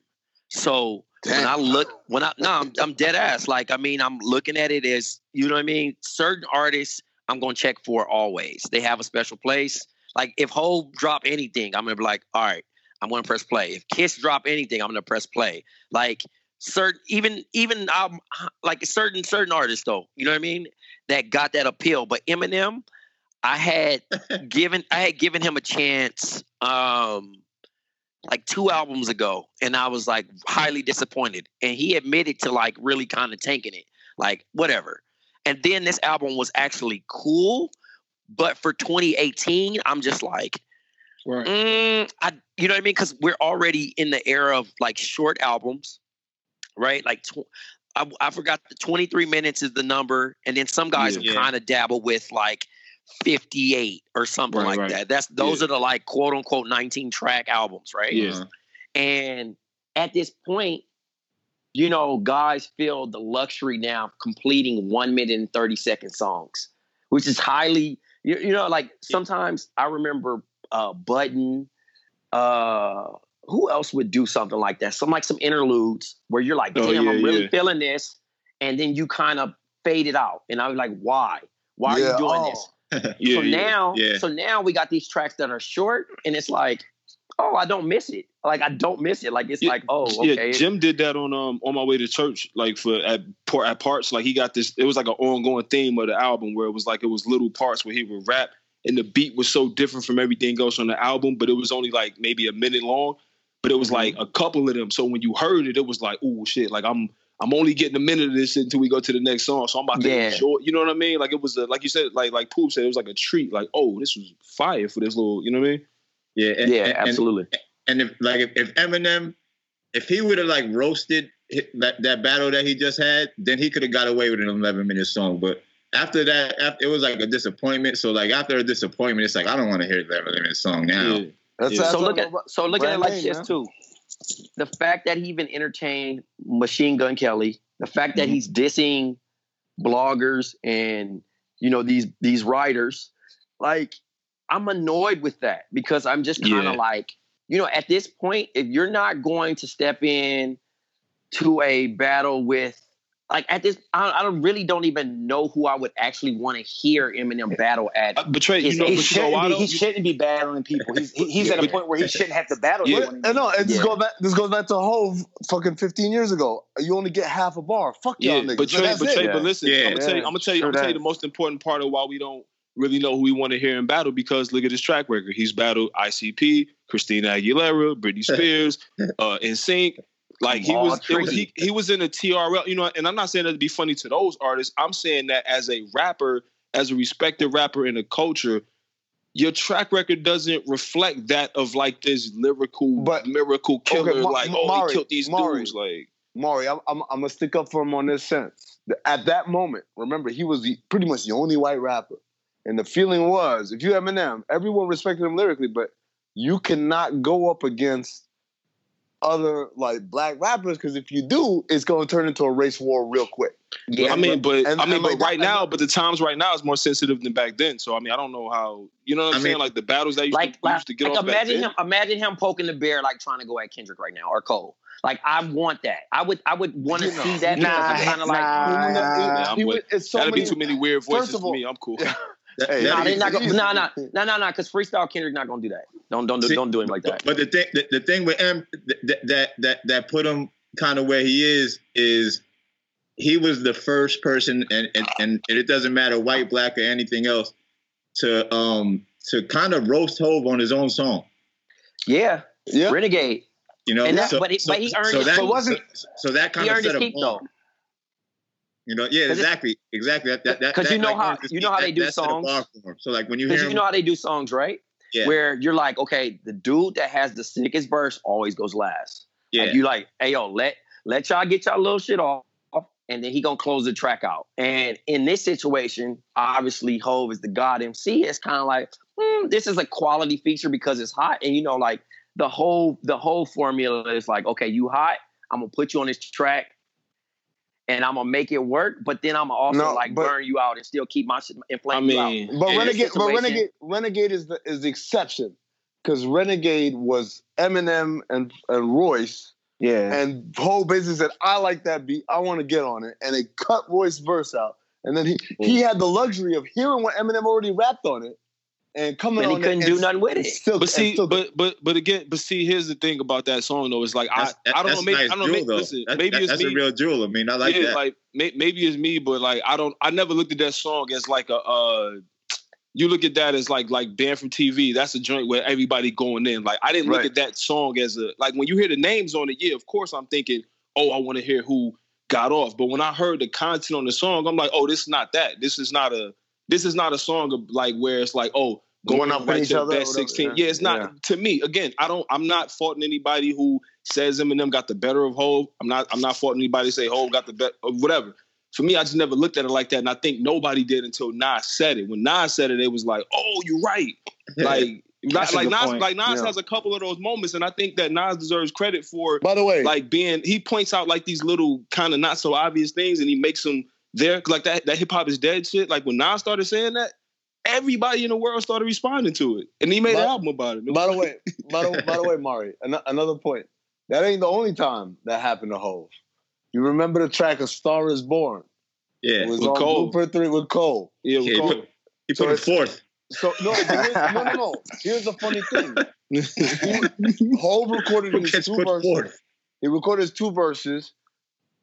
Speaker 8: So when I look, when I no, I'm, I'm dead ass. Like I mean, I'm looking at it as you know what I mean. Certain artists, I'm gonna check for always. They have a special place. Like if Hove drop anything, I'm gonna be like, all right, I'm gonna press play. If Kiss drop anything, I'm gonna press play. Like certain, even even um, like certain certain artists though, you know what I mean, that got that appeal. But Eminem, I had given I had given him a chance um like two albums ago and I was like highly disappointed and he admitted to like really kind of tanking it like whatever and then this album was actually cool but for 2018 I'm just like
Speaker 7: Right.
Speaker 8: mm, I you know what I mean cuz we're already in the era of like short albums right like tw- I, I forgot the 23 minutes is the number and then some guys
Speaker 7: Yeah.
Speaker 8: have kind of dabbled with like 58 or something
Speaker 7: Right,
Speaker 8: like
Speaker 7: right.
Speaker 8: that. That's those
Speaker 7: Yeah.
Speaker 8: are the like quote unquote 19 track albums, right?
Speaker 7: Yeah.
Speaker 8: And at this point, you know, guys feel the luxury now of completing one minute and 30 second songs, which is highly, you, you know, like sometimes I remember uh Button, uh, who else would do something like that? Some like some interludes where you're like,
Speaker 7: Oh,
Speaker 8: damn,
Speaker 7: yeah,
Speaker 8: I'm really
Speaker 7: yeah.
Speaker 8: feeling this. And then you kind of fade it out. And I was like, why? Why are you doing
Speaker 9: oh.
Speaker 8: this?
Speaker 7: Yeah,
Speaker 8: so
Speaker 7: yeah.
Speaker 8: now,
Speaker 11: yeah.
Speaker 8: so now we got these tracks that are short, and it's like, oh, I don't miss it. Like I don't miss it. Like it's
Speaker 7: Yeah,
Speaker 8: like, oh,
Speaker 7: Yeah. Jim did that on um on my way to church, like for at par- at parts. Like he got this. It was like an ongoing theme of the album where it was like it was little parts where he would rap, and the beat was so different from everything else on the album, but it was only like maybe a minute long. But it was like a couple of them. So when you heard it, it was like, oh shit! Like I'm I'm only getting a minute of this until we go to the next song. So I'm about to
Speaker 8: Yeah.
Speaker 7: enjoy. You know what I mean? Like it was a, like you said, like like Poop said, it was like a treat. Like oh, this was fire for this little. You know what I mean?
Speaker 11: Yeah, and,
Speaker 8: yeah,
Speaker 11: and- and-
Speaker 8: absolutely.
Speaker 11: And if like if, if Eminem, if he would have like roasted that that battle that he just had, then he could have got away with an 11 minute song. But after that, after, it was like a disappointment. So like after a disappointment, it's like I don't want to hear that 11 minute song now.
Speaker 7: Yeah.
Speaker 9: That's,
Speaker 7: Yeah.
Speaker 8: so look at so look at it like
Speaker 9: name,
Speaker 8: this
Speaker 9: man.
Speaker 8: too. The fact that he even entertained Machine Gun Kelly, the fact
Speaker 9: Mm-hmm.
Speaker 8: that he's dissing bloggers and you know these these writers, like I'm annoyed with that because I'm just kind
Speaker 7: Yeah.
Speaker 8: of like, you know, at this point, if you're not going to step in to a battle with like at this, I, I don't really don't even know who I would actually want to hear Eminem battle at.
Speaker 7: Uh, but you know,
Speaker 8: age
Speaker 5: He
Speaker 7: but you know
Speaker 5: shouldn't, be, he shouldn't be battling people. He's he- he's at a point where he shouldn't have to battle
Speaker 7: Yeah.
Speaker 5: anyone
Speaker 9: And no, it just
Speaker 8: Yeah.
Speaker 9: goes back. This goes back to Hove fucking 15 years ago. You only get half a bar. Fuck y'all
Speaker 7: Yeah,
Speaker 9: niggas.
Speaker 7: but
Speaker 9: So
Speaker 7: Trey,
Speaker 9: that's
Speaker 7: but
Speaker 9: it.
Speaker 8: Yeah.
Speaker 7: but listen,
Speaker 11: Yeah.
Speaker 7: I'm gonna tell you, I'm gonna tell you,
Speaker 5: Sure
Speaker 7: I'm gonna tell you the most important part of why we don't really know who we want to hear in battle because look at his track record. He's battled ICP, Christina Aguilera, Britney Spears, uh, NSYNC. Like he was, was he, he was in a TRL, you know. And I'm not saying that to be funny to those artists. I'm saying that as a rapper, as a respected rapper in the culture, your track record doesn't reflect that of like this lyrical
Speaker 9: But-
Speaker 7: miracle killer.
Speaker 9: Ma-
Speaker 7: like oh,
Speaker 9: Mari,
Speaker 7: he killed these
Speaker 9: Mari.
Speaker 7: dudes. Like
Speaker 9: Maury, I'm, I'm, I'm gonna stick up for him on this sense. At that moment, remember, he was the, pretty much the only white rapper, and the feeling was, if you Eminem, everyone respected him lyrically, but you cannot go up against other like black rappers because if you do, it's going to turn into a race war real quick.
Speaker 8: Yeah,
Speaker 7: I mean, but
Speaker 9: and-
Speaker 7: I mean,
Speaker 9: and
Speaker 7: but
Speaker 9: like
Speaker 7: right now, but the times right now is more sensitive than back then. So I mean, I don't know how you know what I'm
Speaker 11: I
Speaker 7: saying.
Speaker 11: mean-
Speaker 7: like the battles that used,
Speaker 8: like,
Speaker 7: to,
Speaker 8: like,
Speaker 7: used to get
Speaker 8: like
Speaker 7: off back
Speaker 8: imagine
Speaker 7: then.
Speaker 8: him imagine him poking the bear like trying to go at Kendrick right now or Cole. Like I want that. I would I would want to
Speaker 9: You know,
Speaker 8: see that because I'm
Speaker 5: nah,
Speaker 8: kind of like
Speaker 5: nah.
Speaker 9: He wouldn't have-
Speaker 7: Nah,
Speaker 9: it-
Speaker 7: I'm
Speaker 9: he
Speaker 7: with-
Speaker 9: would- it's so
Speaker 7: That'd
Speaker 9: many,
Speaker 7: be too many weird voices
Speaker 9: First of
Speaker 7: for me. I'm cool.
Speaker 11: That-
Speaker 9: Hey,
Speaker 11: that'd
Speaker 8: nah,
Speaker 11: be-
Speaker 8: they not gonna,
Speaker 9: easy.
Speaker 8: nah, nah, nah, nah, nah, because freestyle Kendrick not gonna do that. Don't don't do,
Speaker 11: See,
Speaker 8: don't do him like that.
Speaker 11: But the thing, the, the thing with M that that that that put him kind of where he is is he was the first person, and and and it doesn't matter white, black, or anything else, to um to kind of roast Hove on his own song.
Speaker 8: Yeah,
Speaker 9: Yeah.
Speaker 8: Renegade.
Speaker 11: You know,
Speaker 8: And that- but he- but he earned his
Speaker 11: that,
Speaker 8: keep.
Speaker 11: so, so that kind of
Speaker 8: earned
Speaker 11: set
Speaker 8: his
Speaker 11: a
Speaker 8: keep
Speaker 11: bar.
Speaker 8: though.
Speaker 11: You know, yeah,
Speaker 8: 'Cause it-
Speaker 11: exactly, exactly. That, that, that,
Speaker 8: 'cause you know
Speaker 11: like,
Speaker 8: how- you know how they do
Speaker 11: that set a
Speaker 8: songs?
Speaker 11: So like when you
Speaker 8: Because
Speaker 11: hear
Speaker 8: you know how they do songs, right?
Speaker 11: yeah,
Speaker 8: Where you're like, okay, the dude that has the sickest verse always goes last.
Speaker 11: yeah,
Speaker 8: Like you like, hey yo, let let y'all get y'all little shit off, and then he gonna close the track out. And in this situation, obviously Hove is the god MC. It's kind of like, hmm, this is a quality feature because it's hot, and you know, like the whole the whole formula is like, okay, you hot, I'm gonna put you on this track. And I'm gonna make it work, but then I'm gonna also
Speaker 9: No,
Speaker 8: like
Speaker 9: but-
Speaker 8: burn you out and still keep my shit and flame
Speaker 7: I
Speaker 8: you out.
Speaker 7: mean,
Speaker 9: But Renegade, but. Renegade, Renegade is the is the exception because Renegade was Eminem and and Royce,
Speaker 5: Yeah.
Speaker 9: and whole business said, "I like that beat, I want to get on it," and they cut Royce verse out, and then he he had the luxury of hearing what Eminem already rapped on it, and coming
Speaker 8: And he couldn't
Speaker 9: it
Speaker 8: do nothing with it.
Speaker 9: Still,
Speaker 7: But see,
Speaker 9: still-
Speaker 7: but but but again, but see, here's the thing about that song though. It's like I I don't
Speaker 11: that's
Speaker 7: know. Maybe
Speaker 11: nice
Speaker 7: I don't know. Maybe, listen,
Speaker 11: That-
Speaker 7: maybe
Speaker 11: that-
Speaker 7: it's
Speaker 11: that's
Speaker 7: me.
Speaker 11: a real jewel. I mean, I like
Speaker 7: yeah,
Speaker 11: that.
Speaker 7: like may, maybe it's me, but like I don't. I never looked at that song as like a. uh You look at that as like like banned from TV. That's a joint where everybody going in. Like I didn't look
Speaker 9: Right.
Speaker 7: at that song as a like when you hear the names on it. Yeah, of course I'm thinking, oh, I want to hear who got off. But when I heard the content on the song, I'm like, oh, this is not that. This is not a. This is not a song of like where it's like, oh,
Speaker 9: Going up
Speaker 7: right
Speaker 9: on each
Speaker 7: the
Speaker 9: other
Speaker 7: best 16.
Speaker 9: yeah.
Speaker 7: It's not
Speaker 9: Yeah.
Speaker 7: to me. Again, I don't. I'm not faulting anybody who says Eminem got the better of Hove. I'm not. I'm not faulting anybody say Hove got the better. Of whatever. for me, I just never looked at it like that, and I think nobody did until Nas said it. When Nas said it, it was like, "Oh, you're right." Like,
Speaker 5: That's
Speaker 7: like Nas,
Speaker 5: point.
Speaker 7: like Nas
Speaker 5: Yeah.
Speaker 7: has a couple of those moments, and I think that Nas deserves credit for.
Speaker 9: By the way,
Speaker 7: like being, he points out like these little kind of not so obvious things, and he makes them there. Like that, that hip hop is dead shit. Like when Nas started saying that, everybody in the world started responding to it, and he made
Speaker 9: By-
Speaker 7: an album about it.
Speaker 9: By the way, by the, by the way, Mari, an- another point. That ain't the only time that happened to Hove. You remember the track "A Star Is Born"?
Speaker 11: Yeah,
Speaker 9: it was
Speaker 7: with
Speaker 9: on
Speaker 7: Cole.
Speaker 9: Blueprint Three with Cole.
Speaker 7: yeah,
Speaker 11: Yeah, he put, he put him
Speaker 9: it's-
Speaker 11: fourth.
Speaker 9: So no, here's, no, no, no. Here's the funny thing. Hove recorded
Speaker 11: Who
Speaker 9: his two verses.
Speaker 11: fourth?
Speaker 9: He recorded his two verses.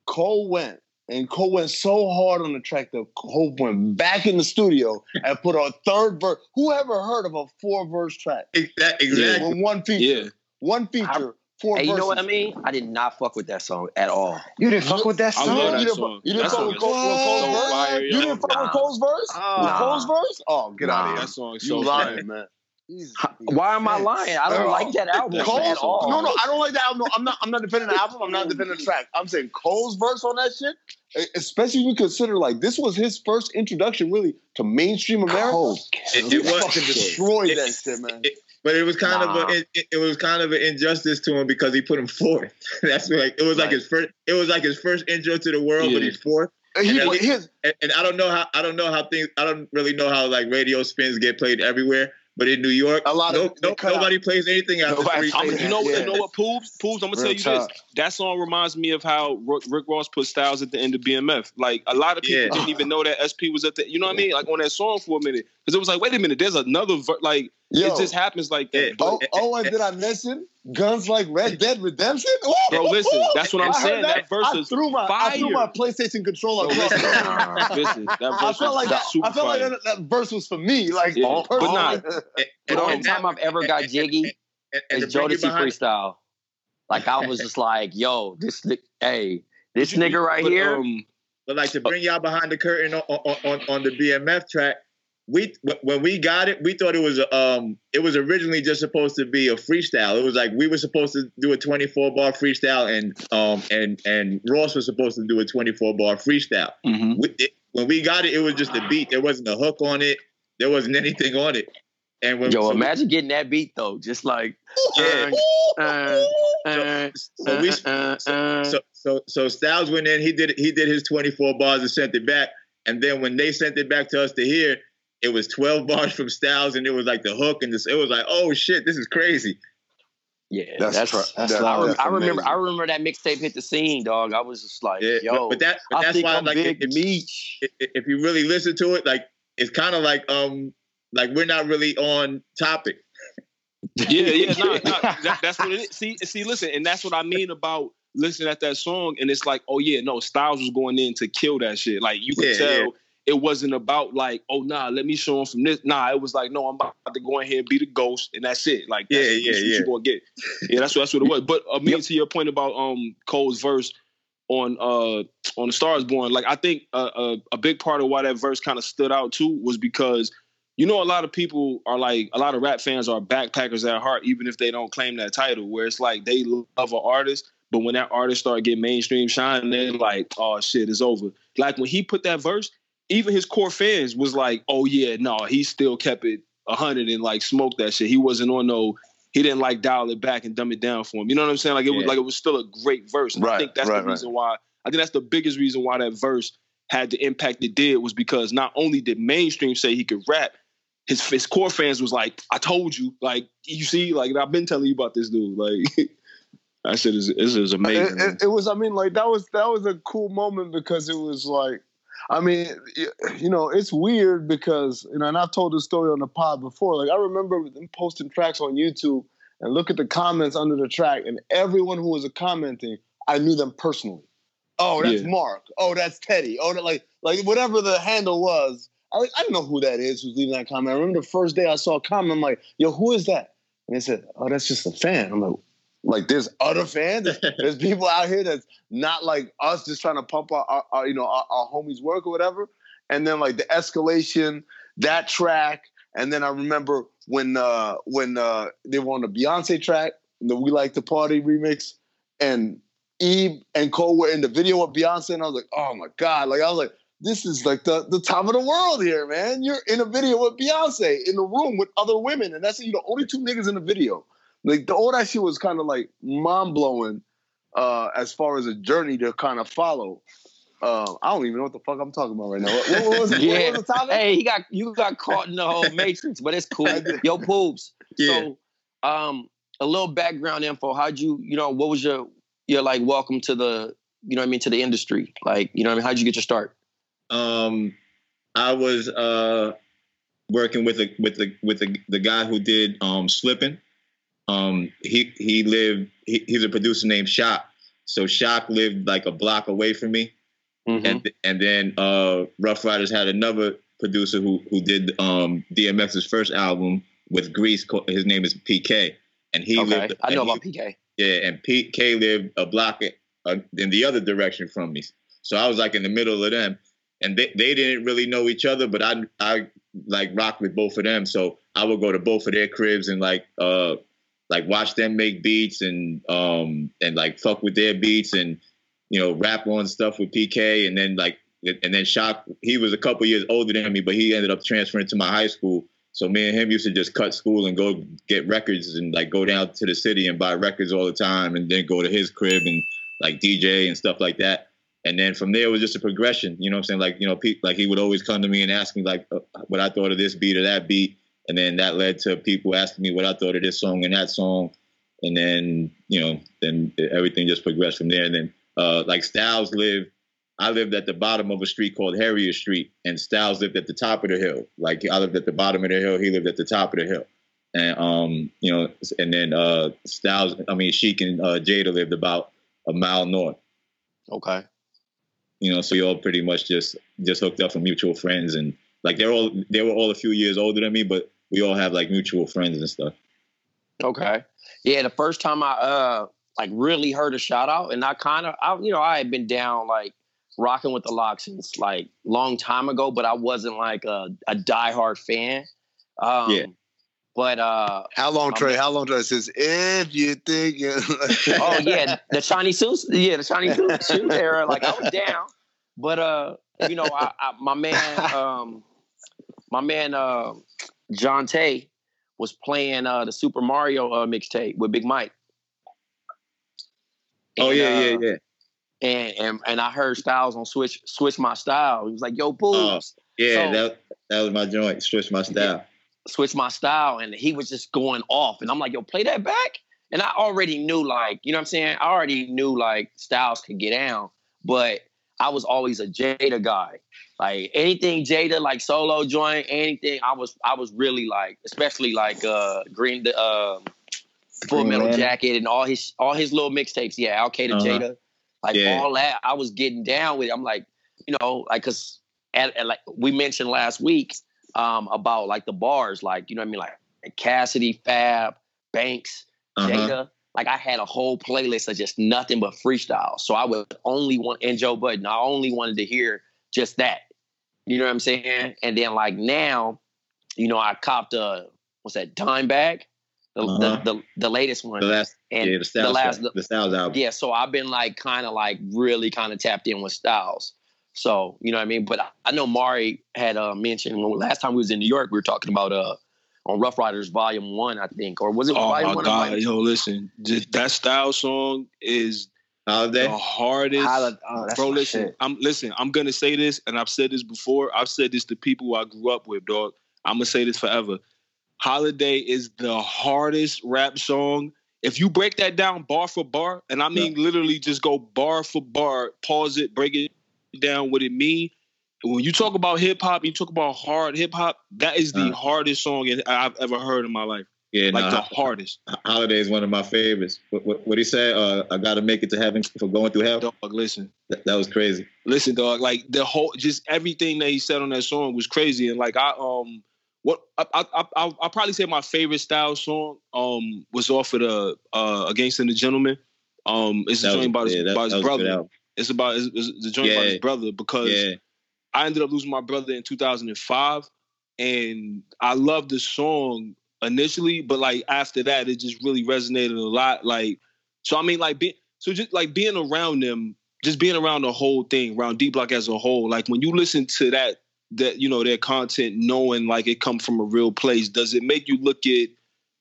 Speaker 9: Cole went, and Cole went so hard on the track that Cole went back in the studio and put a third verse. Who ever heard of a four verse track
Speaker 11: Ex- that- Exactly.
Speaker 9: with one feature?
Speaker 7: Yeah.
Speaker 9: One feature, four
Speaker 8: Hey,
Speaker 9: verses.
Speaker 8: you know what I mean? I did not fuck with that song at all.
Speaker 5: You didn't fuck with that
Speaker 7: I
Speaker 5: song.
Speaker 7: love
Speaker 9: You didn't,
Speaker 7: song.
Speaker 9: you didn't
Speaker 7: That
Speaker 9: fuck
Speaker 7: song
Speaker 9: with
Speaker 7: is
Speaker 9: Cole,
Speaker 7: so
Speaker 9: with Cole's verse?
Speaker 7: fire,
Speaker 9: You didn't fuck
Speaker 8: Nah.
Speaker 9: with Cole's verse? With Cole's verse? Oh, get out of here.
Speaker 7: That song is
Speaker 9: You
Speaker 7: so
Speaker 9: lying, man. Jesus.
Speaker 8: Why am I lying? I don't like that album
Speaker 9: Cole's,
Speaker 8: at all.
Speaker 9: No, no, I don't like that album. No, I'm not. I'm not defending the album. I'm not defending the track. I'm saying Cole's verse on that shit, especially if you consider like this was his first introduction really to mainstream America.
Speaker 5: Cole.
Speaker 11: It,
Speaker 9: he
Speaker 11: it was,
Speaker 9: fucking destroyed
Speaker 11: it-
Speaker 9: that shit, man.
Speaker 11: it- but it was kind
Speaker 8: Nah.
Speaker 11: of a, it, it was kind of an injustice to him because he put him fourth. That's like it was like
Speaker 8: Right.
Speaker 11: his first. It was like his first intro to the world, but he's fourth.
Speaker 9: And he,
Speaker 11: and then-
Speaker 9: his,
Speaker 11: And, and I don't know how I don't know how things I don't really know how like radio spins get played everywhere. But in New York,
Speaker 9: A lot of- they
Speaker 11: no,
Speaker 9: cut out-
Speaker 11: nobody plays anything after
Speaker 5: Nobody
Speaker 11: three.
Speaker 5: plays
Speaker 7: you know,
Speaker 5: Yeah.
Speaker 7: you know what, Poobs? Poobs, I'm gonna
Speaker 5: Real
Speaker 7: tell you
Speaker 5: talk.
Speaker 7: this. That song reminds me of how Rick, Rick Ross put Styles at the end of BMF. Like a lot of people
Speaker 11: Yeah.
Speaker 7: didn't even know that SP was at the. You know what I mean? Like on that song for a minute, because it was like, wait a minute, there's another. Ver-. Like
Speaker 9: Yo.
Speaker 7: it just happens like that.
Speaker 11: Yeah.
Speaker 7: But
Speaker 9: oh, oh, and did I mention guns like Red Dead Redemption?
Speaker 7: Bro, listen, that's what I'm saying. That verse
Speaker 9: I threw my, I threw my PlayStation controller
Speaker 7: Bro, listen, listen, that verse
Speaker 9: I felt like
Speaker 7: is
Speaker 9: that,
Speaker 7: super
Speaker 9: I felt like that, that verse was for me. Like,
Speaker 7: Yeah, but
Speaker 9: personally.
Speaker 7: nah,
Speaker 11: And,
Speaker 8: The only time
Speaker 11: that-
Speaker 8: I've ever got jiggy
Speaker 11: and- and
Speaker 8: is
Speaker 11: to bring
Speaker 8: Jodeci
Speaker 11: behind-
Speaker 8: freestyle. Like I was just like, yo, this ni- hey, this nigga right
Speaker 7: but,
Speaker 8: here.
Speaker 7: um,
Speaker 11: But like to bring y'all behind the curtain on on, on, on the BMF track, we when we got it, we thought it was um it was originally just supposed to be a freestyle. It was like we were supposed to do a 24 bar freestyle, and um and and Ross was supposed to do a 24 bar freestyle.
Speaker 7: mhm.
Speaker 11: We, it, when we got it, it was just a beat. There wasn't a hook on it. There wasn't anything on it. And when
Speaker 8: Yo,
Speaker 11: so-
Speaker 8: imagine getting that beat though, just like
Speaker 11: Yeah.
Speaker 8: uh, uh,
Speaker 11: so we
Speaker 8: uh, uh,
Speaker 11: so so so Styles went in. He did he did his 24 bars and sent it back. And then when they sent it back to us to hear, it was 12 bars from Styles, and it was like the hook, and this, it was like, oh shit, this is crazy.
Speaker 8: yeah,
Speaker 9: That's
Speaker 8: that's,
Speaker 9: tr-
Speaker 5: that's
Speaker 9: that-
Speaker 8: I,
Speaker 9: that's
Speaker 8: I remember.
Speaker 9: amazing.
Speaker 8: I remember that mixtape hit the scene, dog. I was just like,
Speaker 11: Yeah,
Speaker 8: yo,
Speaker 11: but, but that but
Speaker 8: I
Speaker 11: that's
Speaker 8: think
Speaker 11: why
Speaker 8: I'm
Speaker 11: like
Speaker 8: big
Speaker 11: if,
Speaker 8: Meech.
Speaker 11: if, if you really listen to it, like it's kind of like um like we're not really on topic.
Speaker 7: Yeah, yeah, no, no, that, that's what it is. See, see, listen, and that's what I mean about listening at that song, and it's like, oh yeah, no, Styles was going in to kill that shit. Like you could
Speaker 11: Yeah,
Speaker 7: tell
Speaker 11: yeah.
Speaker 7: It wasn't about like, oh nah, let me show him from this. Nah, it was like, no, I'm about to go in here and be the ghost, and that's it. Like, that's,
Speaker 11: Yeah, yeah,
Speaker 7: that's what
Speaker 11: yeah.
Speaker 7: you gonna get. Yeah, that's what that's what it was. But uh, me to your point about um Cole's verse on uh on the Stars Born, like I think uh, uh, a big part of why that verse kind of stood out too was because you know, a lot of people are like, a lot of rap fans are backpackers at heart, even if they don't claim that title. Where it's like they love an artist, but when that artist start getting mainstream shine, they're like, oh shit, it's over. Like when he put that verse, even his core fans was like, oh yeah, no, he still kept it hundred and like smoked that shit. He wasn't on no. He didn't like dial it back and dumb it down for him. You know what I'm saying? Like it was like it was still a great verse. And I think that's
Speaker 9: right,
Speaker 7: the
Speaker 9: right.
Speaker 7: reason why. I think that's the biggest reason why that verse had the impact it did was because not only did mainstream say he could rap, his his core fans was like, "I told you, like you see, like I've been telling you about this dude." Like I said, is this is amazing.
Speaker 9: It, it, it was. I mean, like that was that was a cool moment because it was like, I mean, you know, it's weird because you know, and I've told this story on the pod before. Like I remember them posting tracks on YouTube and look at the comments under the track, and everyone who was commenting, I knew them personally. Oh, that's
Speaker 7: Yeah.
Speaker 9: Mark. Oh, that's Teddy. Oh, that, like like whatever the handle was. I, like, I didn't know who that is who's leaving that comment. I remember the first day I saw a comment, I'm like, yo, who is that? And they said, oh, that's just a fan. I'm like, like there's other fans. There's, people out here that's not like us, just trying to pump our, our, our, you know our, our homies' work or whatever. And then like the escalation, that track, and then I remember when uh when uh they were on the Beyonce track, the We Like to Party remix, and Eve and Cole were in the video with Beyonce, and I was like, oh my god! Like I was like, this is like the the top of the world here, man. You're in a video with Beyonce in the room with other women, and that's you know only two niggas in the video. Like the all that shit was kind of like mind blowing, uh, as far as a journey to kind of follow. Uh, I don't even know what the fuck I'm talking about right now. What, what was, it?
Speaker 8: yeah.
Speaker 9: what was the topic?
Speaker 8: Hey, he got you got caught in the whole matrix, but it's cool. Yo, poops.
Speaker 11: Yeah.
Speaker 8: So, um, a little background info. How'd you, you know, what was your your like welcome to the, you know, what I mean, to the industry? Like, you know, what I mean, how'd you get your start?
Speaker 11: Um, I was uh working with a with the with the the guy who did um slipping. Um, he he lived. He, he's a producer named Shock. So Shock lived like a block away from me,
Speaker 8: Mm-hmm.
Speaker 11: and and then uh Ruff Ryders had another producer who who did um DMX's first album with Grease. His name is PK, and he
Speaker 8: okay,
Speaker 11: lived.
Speaker 8: I know about
Speaker 11: he-
Speaker 8: PK.
Speaker 11: yeah, and PK lived a block uh, in the other direction from me. So I was like in the middle of them, and they, they didn't really know each other, but I I like rocked with both of them. So I would go to both of their cribs and like uh like watch them make beats and um and like fuck with their beats and you know rap on stuff with PK and then like and then Shock he was a couple years older than me, but he ended up transferring to my high school. So me and him used to just cut school and go get records and like go down to the city and buy records all the time and then go to his crib and like DJ and stuff like that. And then from there it was just a progression. You know what I'm saying? Like, you know, like he would always come to me and ask me like uh, what I thought of this beat or that beat. And then that led to people asking me what I thought of this song and that song. And then, you know, then everything just progressed from there. And then uh like Styles lived I lived at the bottom of a street called Harrier Street, and Styles lived at the top of the hill. Like I lived at the bottom of the hill, he lived at the top of the hill. And um, you know, and then uh Styles, I mean Sheek and uh, Jada lived about a mile north.
Speaker 8: Okay.
Speaker 11: You know, so we all pretty much just just hooked up from mutual friends, and like they're all they were all a few years older than me, but we all have like mutual friends and stuff.
Speaker 8: Okay. Yeah, the first time I uh like really heard a shout out, and I kind of I you know I had been down like rocking with the lock since like long time ago, but I wasn't like a, a diehard fan. Um,
Speaker 11: Yeah.
Speaker 8: But uh,
Speaker 9: How long,
Speaker 8: my
Speaker 9: Trey?
Speaker 8: man-
Speaker 9: How long, Trey? It says if you think. You...
Speaker 8: oh yeah, the Shiny suits, yeah, the Shiny Suits shoot era. Like I was down, but uh, you know, I, I, my man, um, my man, uh, John Tay was playing uh the Super Mario uh, mixtape with Big Mike.
Speaker 11: Oh yeah,
Speaker 8: uh,
Speaker 11: yeah, yeah.
Speaker 8: And, and and I heard Styles on Switch Switch My Style. He was like, "Yo, boobs,
Speaker 11: Yeah,
Speaker 8: So-
Speaker 11: that that was my joint. Switch my style.
Speaker 8: switch my style," and he was just going off. And I'm like, "Yo, play that back." And I already knew, like, you know what I'm saying? I already knew like Styles could get down, but I was always a Jada guy. Like anything Jada, like solo joint, anything. I was I was really like, especially like uh Green the uh, Full Metal. Jacket and all his all his little mixtapes. Yeah, Al Qaeda
Speaker 11: Uh-huh.
Speaker 8: Jada, like
Speaker 11: Yeah.
Speaker 8: all that. I was getting down with. It. I'm like, you know, like because at, at, like we mentioned last week um about like the bars, like you know what I mean, like, like Cassidy, Fab, Banks,
Speaker 11: Uh-huh.
Speaker 8: Jada. Like I had a whole playlist of just nothing but freestyle. So I would only want and Joe Budden. I only wanted to hear just that. You know what I'm saying? And then like now, you know, I copped a what's that dime bag, the
Speaker 11: Uh-huh.
Speaker 8: the, the the latest one.
Speaker 11: The last,
Speaker 8: and
Speaker 11: yeah, the Styles,
Speaker 8: the last
Speaker 11: the, Styles album.
Speaker 8: yeah, so I've been like kind of like really kind of tapped in with Styles. So you know what I mean. But I, I know Mari had uh, mentioned when last time we was in New York, we were talking about uh on Ruff Ryders Volume One, I think, or was it
Speaker 7: Oh
Speaker 8: Volume
Speaker 7: my
Speaker 8: One? or
Speaker 7: god,
Speaker 8: Volume-
Speaker 7: yo, listen, that style song is
Speaker 11: Holiday.
Speaker 7: the hardest.
Speaker 5: Holla- oh,
Speaker 7: Bro, listen,
Speaker 5: shit.
Speaker 7: I'm listen. I'm gonna say this, and I've said this before. I've said this to people I grew up with, dog. I'm gonna say this forever. Holiday is the hardest rap song. If you break that down bar for bar, and I mean literally just go bar for bar, pause it, break it down what it mean. When you talk about hip hop, you talk about hard hip hop. That is the
Speaker 11: Uh.
Speaker 7: hardest song I've ever heard in my life.
Speaker 11: Yeah,
Speaker 7: Like
Speaker 11: no,
Speaker 7: the hardest.
Speaker 11: Holiday is one of my favorites. What what what he say? Uh, I got to make it to heaven for going through hell.
Speaker 7: Dog, listen.
Speaker 11: That, that was crazy.
Speaker 7: Listen, dog, like the whole, just everything that he said on that song was crazy. And like I, um, what I, I, I I'll, I'll probably say my favorite style song, um, was off of the uh, Against the Gentleman. Um, it's a
Speaker 11: That was-
Speaker 7: joint about his,
Speaker 11: yeah, that-
Speaker 7: about his
Speaker 11: that was a good
Speaker 7: brother. It's about it's, it's the joint about his brother because
Speaker 11: Yeah,
Speaker 7: I ended up losing my brother in 2005, and I loved the song initially, but like after that, it just really resonated a lot. Like, so I mean, like, so just like being around them, just being around the whole thing, around D Block as a whole, like when you listen to that that you know their content, knowing like it come from a real place, does it make you look at,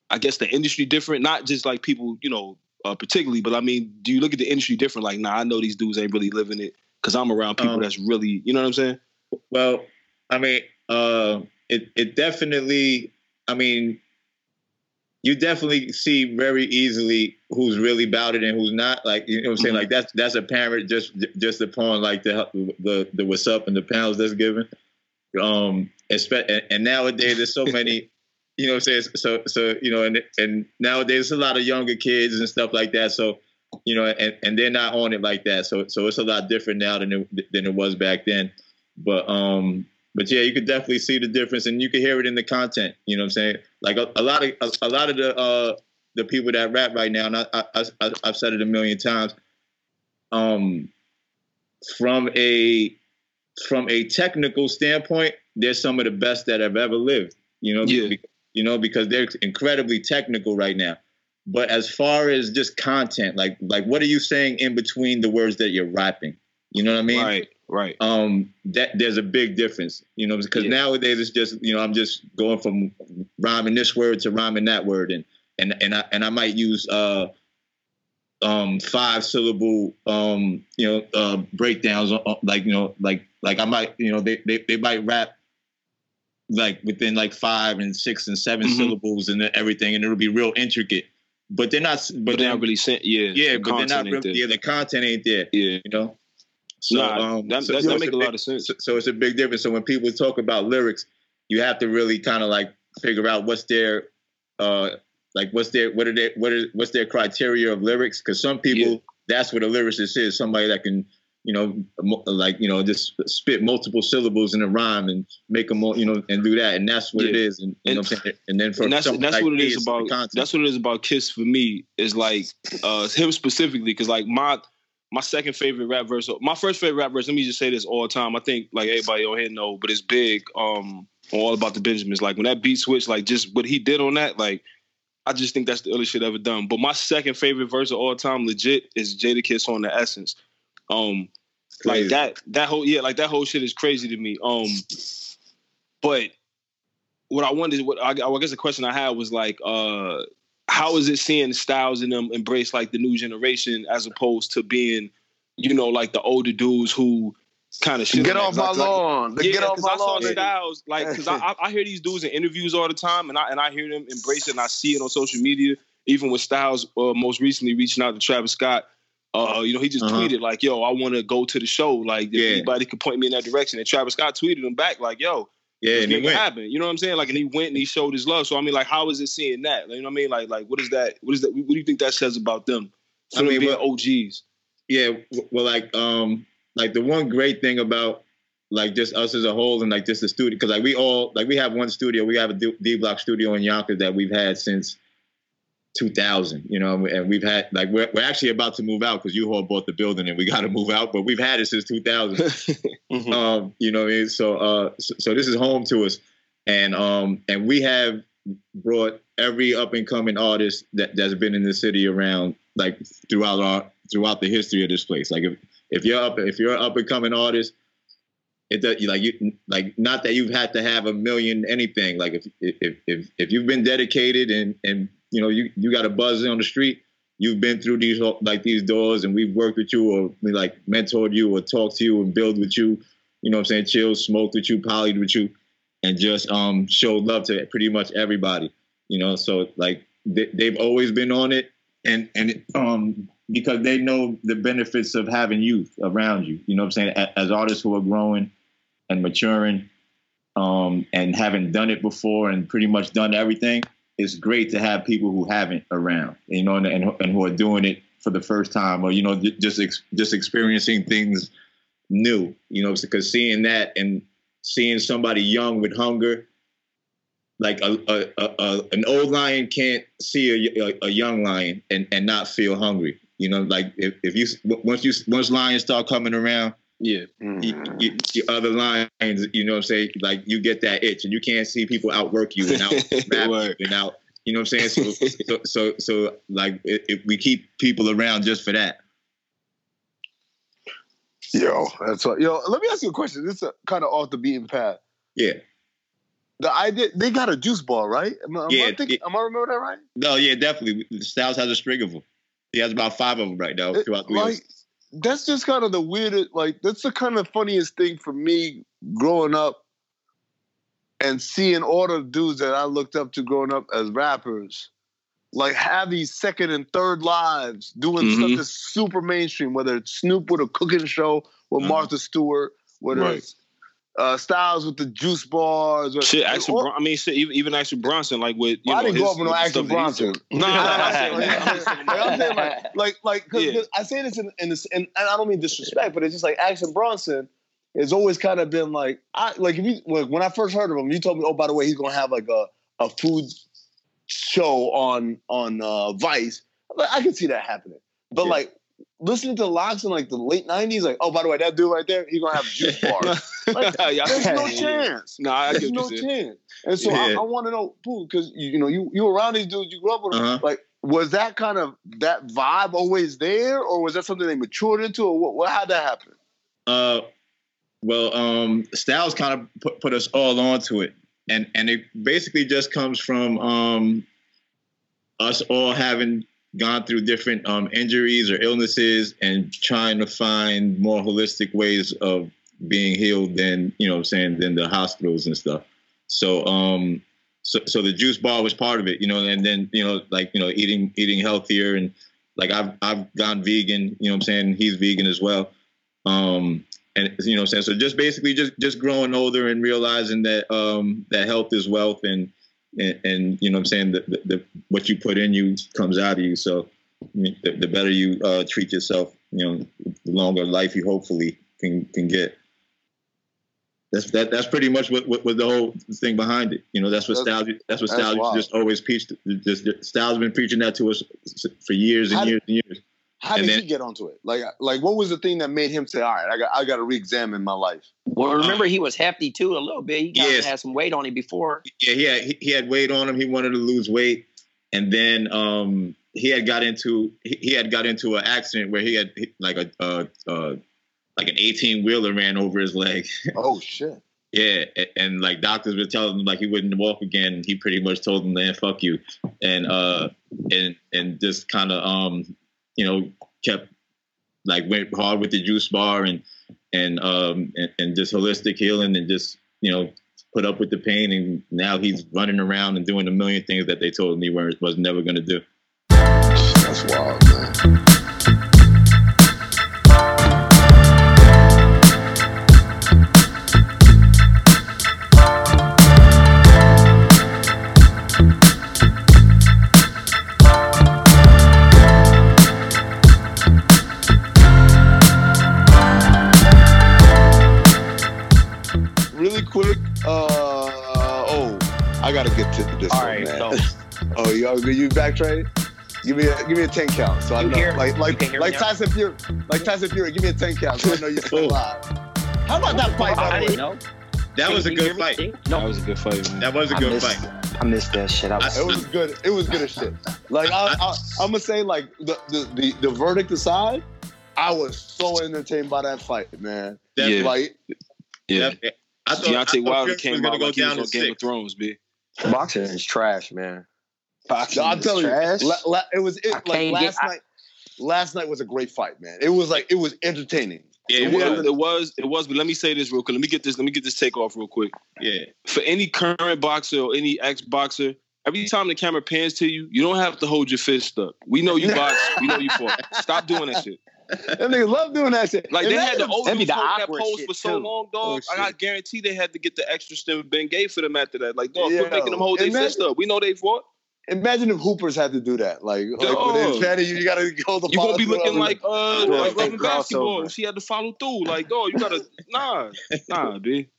Speaker 7: I guess, the industry different? Not just like people, you know, uh, particularly, but I mean, do you look at the industry different? Like, nah, I know these dudes ain't really living it because I'm around people
Speaker 11: Um,
Speaker 7: that's really, you know what I'm saying?
Speaker 11: Well, I mean, uh, it it definitely. I mean, you definitely see very easily who's really about it and who's not. Like you know what I'm saying.
Speaker 7: Mhm.
Speaker 11: Like that's that's apparent just just upon like the the the what's up and the panels that's given. Um, and, and nowadays there's so many. You know what I'm saying? So so you know, and and nowadays there's a lot of younger kids and stuff like that. So you know, and, and they're not on it like that. So so it's a lot different now than it, than it was back then. But um, but yeah, you could definitely see the difference, and you can hear it in the content. You know what I'm saying? Like a, a lot of a, a lot of the uh the people that rap right now, and I, I, I I've said it a million times. Um, from a from a technical standpoint, they're some of the best that have ever lived. You know,
Speaker 7: Yeah.
Speaker 11: you know, because they're incredibly technical right now. But as far as just content, like like what are you saying in between the words that you're rapping? You know what I mean?
Speaker 7: Right, right.
Speaker 11: um that there's a big difference you know because
Speaker 7: Yeah.
Speaker 11: nowadays it's just you know i'm just going from rhyming this word to rhyming that word and and and i and i might use uh um five syllable um you know uh breakdowns on- like you know like like i might you know they they, they might rap like within like five and six and 7
Speaker 7: Mhm.
Speaker 11: syllables and everything and it'll be real intricate but they're not but,
Speaker 7: But they're not really sent. Yeah,
Speaker 11: yeah
Speaker 7: the
Speaker 11: but they're not really, yeah the content ain't there
Speaker 7: Yeah.
Speaker 11: you know so
Speaker 7: Nah,
Speaker 11: um
Speaker 7: that,
Speaker 11: so-
Speaker 7: that,
Speaker 11: so
Speaker 7: that
Speaker 11: it's
Speaker 7: make a
Speaker 11: big-
Speaker 7: lot of sense.
Speaker 11: so, so it's a big difference. So when people talk about lyrics, you have to really kind of like figure out what's their uh like what's their what are their what is what's their criteria of lyrics? Because some people
Speaker 7: Yeah.
Speaker 11: that's what a lyricist is. Somebody that can you know like you know just spit multiple syllables in a rhyme and make them all you know and do that, and that's what it
Speaker 7: Yeah.
Speaker 11: is. And you know I'm. And then for
Speaker 7: and that's that's
Speaker 11: like
Speaker 7: what it is about. That's what it is about Kiss for me. Is like uh him specifically because like my my second favorite rap verse. My first favorite rap verse. Let me just say this all the time. I think like everybody on here know, but it's big. Um, all about the Benjamins. Like when that beat switch, like just what he did on that, like. I just think that's the illest shit ever done. But my second favorite verse of all time, legit, is Jadakiss on the Essence. Um, like that, that whole yeah, like that whole shit is crazy to me. Um, but what I wanted, what I, I guess the question I had was like, uh, how is it seeing Styles and them embrace like the new generation as opposed to being, you know, like the older dudes who kind of shit.
Speaker 9: Get off my
Speaker 7: like-
Speaker 9: lawn.
Speaker 7: yeah,
Speaker 9: Get off my
Speaker 7: I saw
Speaker 9: lawn.
Speaker 7: Styles like because I, I I hear these dudes in interviews all the time, and I and I hear them embrace it, and I see it on social media. Even with Styles, uh, most recently reaching out to Travis Scott, uh, you know, he just
Speaker 11: Uh-huh.
Speaker 7: tweeted like, "Yo, I want to go to the show. Like, if
Speaker 11: Yeah.
Speaker 7: anybody could point me in that direction." And Travis Scott tweeted him back like, "Yo,
Speaker 11: yeah, and he went.
Speaker 7: happen." You know what I'm saying? Like, and he went and he showed his love. So I mean, like, how is it seeing that? Like, you know what I mean? Like, like what is that? What is that? What do you think that says about them? For
Speaker 11: I mean,
Speaker 7: being
Speaker 11: what-
Speaker 7: OGs.
Speaker 11: Yeah, well, like, um, like the one great thing about like just us as a whole and like just the studio, because like we all like we have one studio, we have a D, D Block studio in Yonkers that we've had since 2000, you know, and we've had like we're, we're actually about to move out because U-Haul bought the building and we got to move out, but we've had it since 2000.
Speaker 7: Mhm.
Speaker 11: um, you know I mean? So, uh, so, so this is home to us, and um, and we have brought every up and coming artist that that's been in the city around like throughout our throughout the history of this place. Like if if you're up if you're an up and coming artist, it does like you like not that you've had to have a million anything. Like if if if if you've been dedicated and and you know you you got a buzz on the street. You've been through these like these doors, and we've worked with you, or we like mentored you, or talked to you, and build with you. You know what I'm saying? Chill, smoked with you, polyed with you, and just um showed love to pretty much everybody. You know, so like they, they've always been on it, and and um because they know the benefits of having youth around you. You know what I'm saying? As artists who are growing and maturing, um, and having done it before and pretty much done everything, it's great to have people who haven't around. You know, and and, and who are doing it for the first time, or you know, just ex- just experiencing things new. You know, because seeing that and seeing somebody young with hunger like a, a, a, an old lion can't see a young lion and, and not feel hungry. You know, like if, if you once you once lions start coming around,
Speaker 7: Yeah. Mm.
Speaker 11: you, you, you other lines, you know what I'm saying? Like you get that itch and you can't see people outwork you and out you and out. You know what I'm saying? So so so, so like it, it, we keep people around just for that.
Speaker 9: Yo, that's what. Yo, let me ask you a question. This is kind of off the beaten path.
Speaker 11: Yeah.
Speaker 9: The idea they got a juice ball, right? Am, I- am
Speaker 11: Yeah,
Speaker 9: I thinking, am I remember that right?
Speaker 11: No, yeah, definitely. Styles has a string of them. He has about five of them right now throughout the
Speaker 9: like
Speaker 11: wheels.
Speaker 9: That's just kind of the weirdest like that's the kind of funniest thing for me growing up and seeing all the dudes that I looked up to growing up as rappers like have these second and third lives doing
Speaker 7: Mhm.
Speaker 9: stuff that's super mainstream whether it's Snoop with a cooking show with
Speaker 7: Mhm.
Speaker 9: Martha Stewart whether
Speaker 7: Right.
Speaker 9: it's uh, Styles with the juice bars or,
Speaker 7: Shit, Action.
Speaker 9: all-
Speaker 7: Bron- I mean, shit, even, even Action Bronson, like with you
Speaker 9: I
Speaker 7: know,
Speaker 9: didn't
Speaker 7: his-
Speaker 9: up with no Action
Speaker 7: stuff that he's
Speaker 9: Bronson.
Speaker 7: No, no, no, I'm saying that. I'm just saying
Speaker 9: Like, like, like, like, cause, I say this in, in this, and, and I don't mean disrespect, but it's just like Action Bronson has always kind of been like, I like if you like, when I first heard of him, you told me, oh, by the way, he's gonna have like a a food show on on uh, Vice. Like, I can see that happening, but
Speaker 11: Yeah.
Speaker 9: like listening to LOX in like the late '90s, like, oh, by the way, that dude right there, he's gonna have juice bars. Like, there's no chance.
Speaker 7: No, I
Speaker 9: There's no chance. And so I,
Speaker 11: Yeah.
Speaker 9: I want to know, Pooh, because you, you know you you around these dudes, you grew up with them.
Speaker 11: Uh-huh.
Speaker 9: Like, was that kind of that vibe always there, or was that something they matured into, or what? what how'd that happen?
Speaker 11: Uh, well, um, Styles kind of put, put us all onto it, and and it basically just comes from um, us all having gone through different um, injuries or illnesses and trying to find more holistic ways of being healed than you know I'm saying than the hospitals and stuff. So um, so so the juice bar was part of it, you know, and then you know like you know eating eating healthier and like I've I've gone vegan, you know what I'm saying? He's vegan as well. Um and you know I'm saying? So just basically just just growing older and realizing that um that health is wealth and and, and you know what I'm saying the, the, the what you put in you comes out of you. So the, the better you uh, treat yourself, you know, the longer life you hopefully can can get. That's that. That's pretty much what, what, what the whole thing behind it. You know, that's what
Speaker 9: That's-
Speaker 11: Styles. That's what
Speaker 9: that's
Speaker 11: Styles
Speaker 9: wild.
Speaker 11: just always preached. Just, Styles been preaching that to us for years and
Speaker 9: How
Speaker 11: years and years.
Speaker 9: How did
Speaker 11: then-
Speaker 9: he get onto it? Like, like what was the thing that made him say, "All right, I got I got to re-examine my life"?
Speaker 8: Well, remember he was hefty too a little bit. He got
Speaker 11: Yes.
Speaker 8: had some weight on him before.
Speaker 11: yeah, he had he, he had weight on him. He wanted to lose weight, and then um, he had got into he, he had got into an accident where he had like a uh, uh, like an eighteen wheeler ran over his leg.
Speaker 9: Oh shit!
Speaker 11: yeah, a- and like doctors were telling him like he wouldn't walk again. He pretty much told them, "Man, fuck you," and uh, and and just kind of um, you know, kept like went hard with the juice bar and and um and, and just holistic healing and just you know put up with the pain and now he's running around and doing a million things that they told he was never going to do.
Speaker 9: That's wild, man. Really quick. Uh oh, I gotta get to this
Speaker 8: All
Speaker 9: one,
Speaker 8: right,
Speaker 9: man.
Speaker 8: so
Speaker 9: Oh, you you back trade? Give me a give me a ten count, so I know.
Speaker 8: hear-
Speaker 9: like like like
Speaker 8: now?
Speaker 9: Tyson Fury, like Tyson Fury. Give me a ten count. So I know you're still alive. How about that fight?
Speaker 8: I
Speaker 9: By the
Speaker 8: didn't
Speaker 9: way?
Speaker 8: know.
Speaker 11: That
Speaker 8: Can
Speaker 11: was a good fight.
Speaker 8: No.
Speaker 7: That was a good fight, man.
Speaker 11: That was a
Speaker 4: I
Speaker 11: good
Speaker 4: missed,
Speaker 11: fight.
Speaker 4: I missed that shit. I was
Speaker 9: It was good. It was good as shit. Like I, I, I'm gonna say, like the, the the the verdict aside, I was so entertained by that fight, man.
Speaker 7: Yeah.
Speaker 9: Like
Speaker 7: Yeah.
Speaker 11: That- I thought,
Speaker 7: Deontay
Speaker 11: thought
Speaker 7: Wilder came
Speaker 11: gonna
Speaker 7: out
Speaker 11: go
Speaker 7: like he was on
Speaker 11: to
Speaker 7: Game of. Thrones, b.
Speaker 4: boxing is trash, man. Boxing
Speaker 9: No, I'm
Speaker 4: is
Speaker 9: telling
Speaker 4: trash.
Speaker 9: you, la, la, it was it,
Speaker 8: I
Speaker 9: like last
Speaker 8: get- I-
Speaker 9: night. Last night was a great fight, man. It was like it was entertaining.
Speaker 11: Yeah,
Speaker 7: It
Speaker 11: it
Speaker 7: was,
Speaker 11: was.
Speaker 7: it was, it was. But let me say this real quick. Let me get this. Let me get this take off real quick.
Speaker 11: Yeah.
Speaker 7: For any current boxer or any ex boxer, every time the camera pans to you, you don't have to hold your fist up. We know you box. we know you fought. Stop doing that shit.
Speaker 9: Them niggas love doing that shit.
Speaker 7: Like they had the
Speaker 9: Imagine-
Speaker 7: old
Speaker 4: that'd the
Speaker 7: holding that
Speaker 4: awkward
Speaker 7: pose for so
Speaker 4: too.
Speaker 7: long,
Speaker 9: Oh,
Speaker 7: dog.
Speaker 9: shit.
Speaker 7: I guarantee they had to get the extra stem of Bengay for them after that. Like, dog,
Speaker 9: Yo,
Speaker 7: quit making them hold their
Speaker 9: imagine-
Speaker 7: fist up. We know they fought.
Speaker 9: Imagine if Hoopers had to do that. Like, like when they're panning you, you gotta hold the.
Speaker 7: You gonna be looking
Speaker 9: through.
Speaker 7: like uh
Speaker 4: Do a
Speaker 7: like
Speaker 4: big
Speaker 7: Robin basketball. She had to follow through. Like, dog, you gotta nah, nah, b.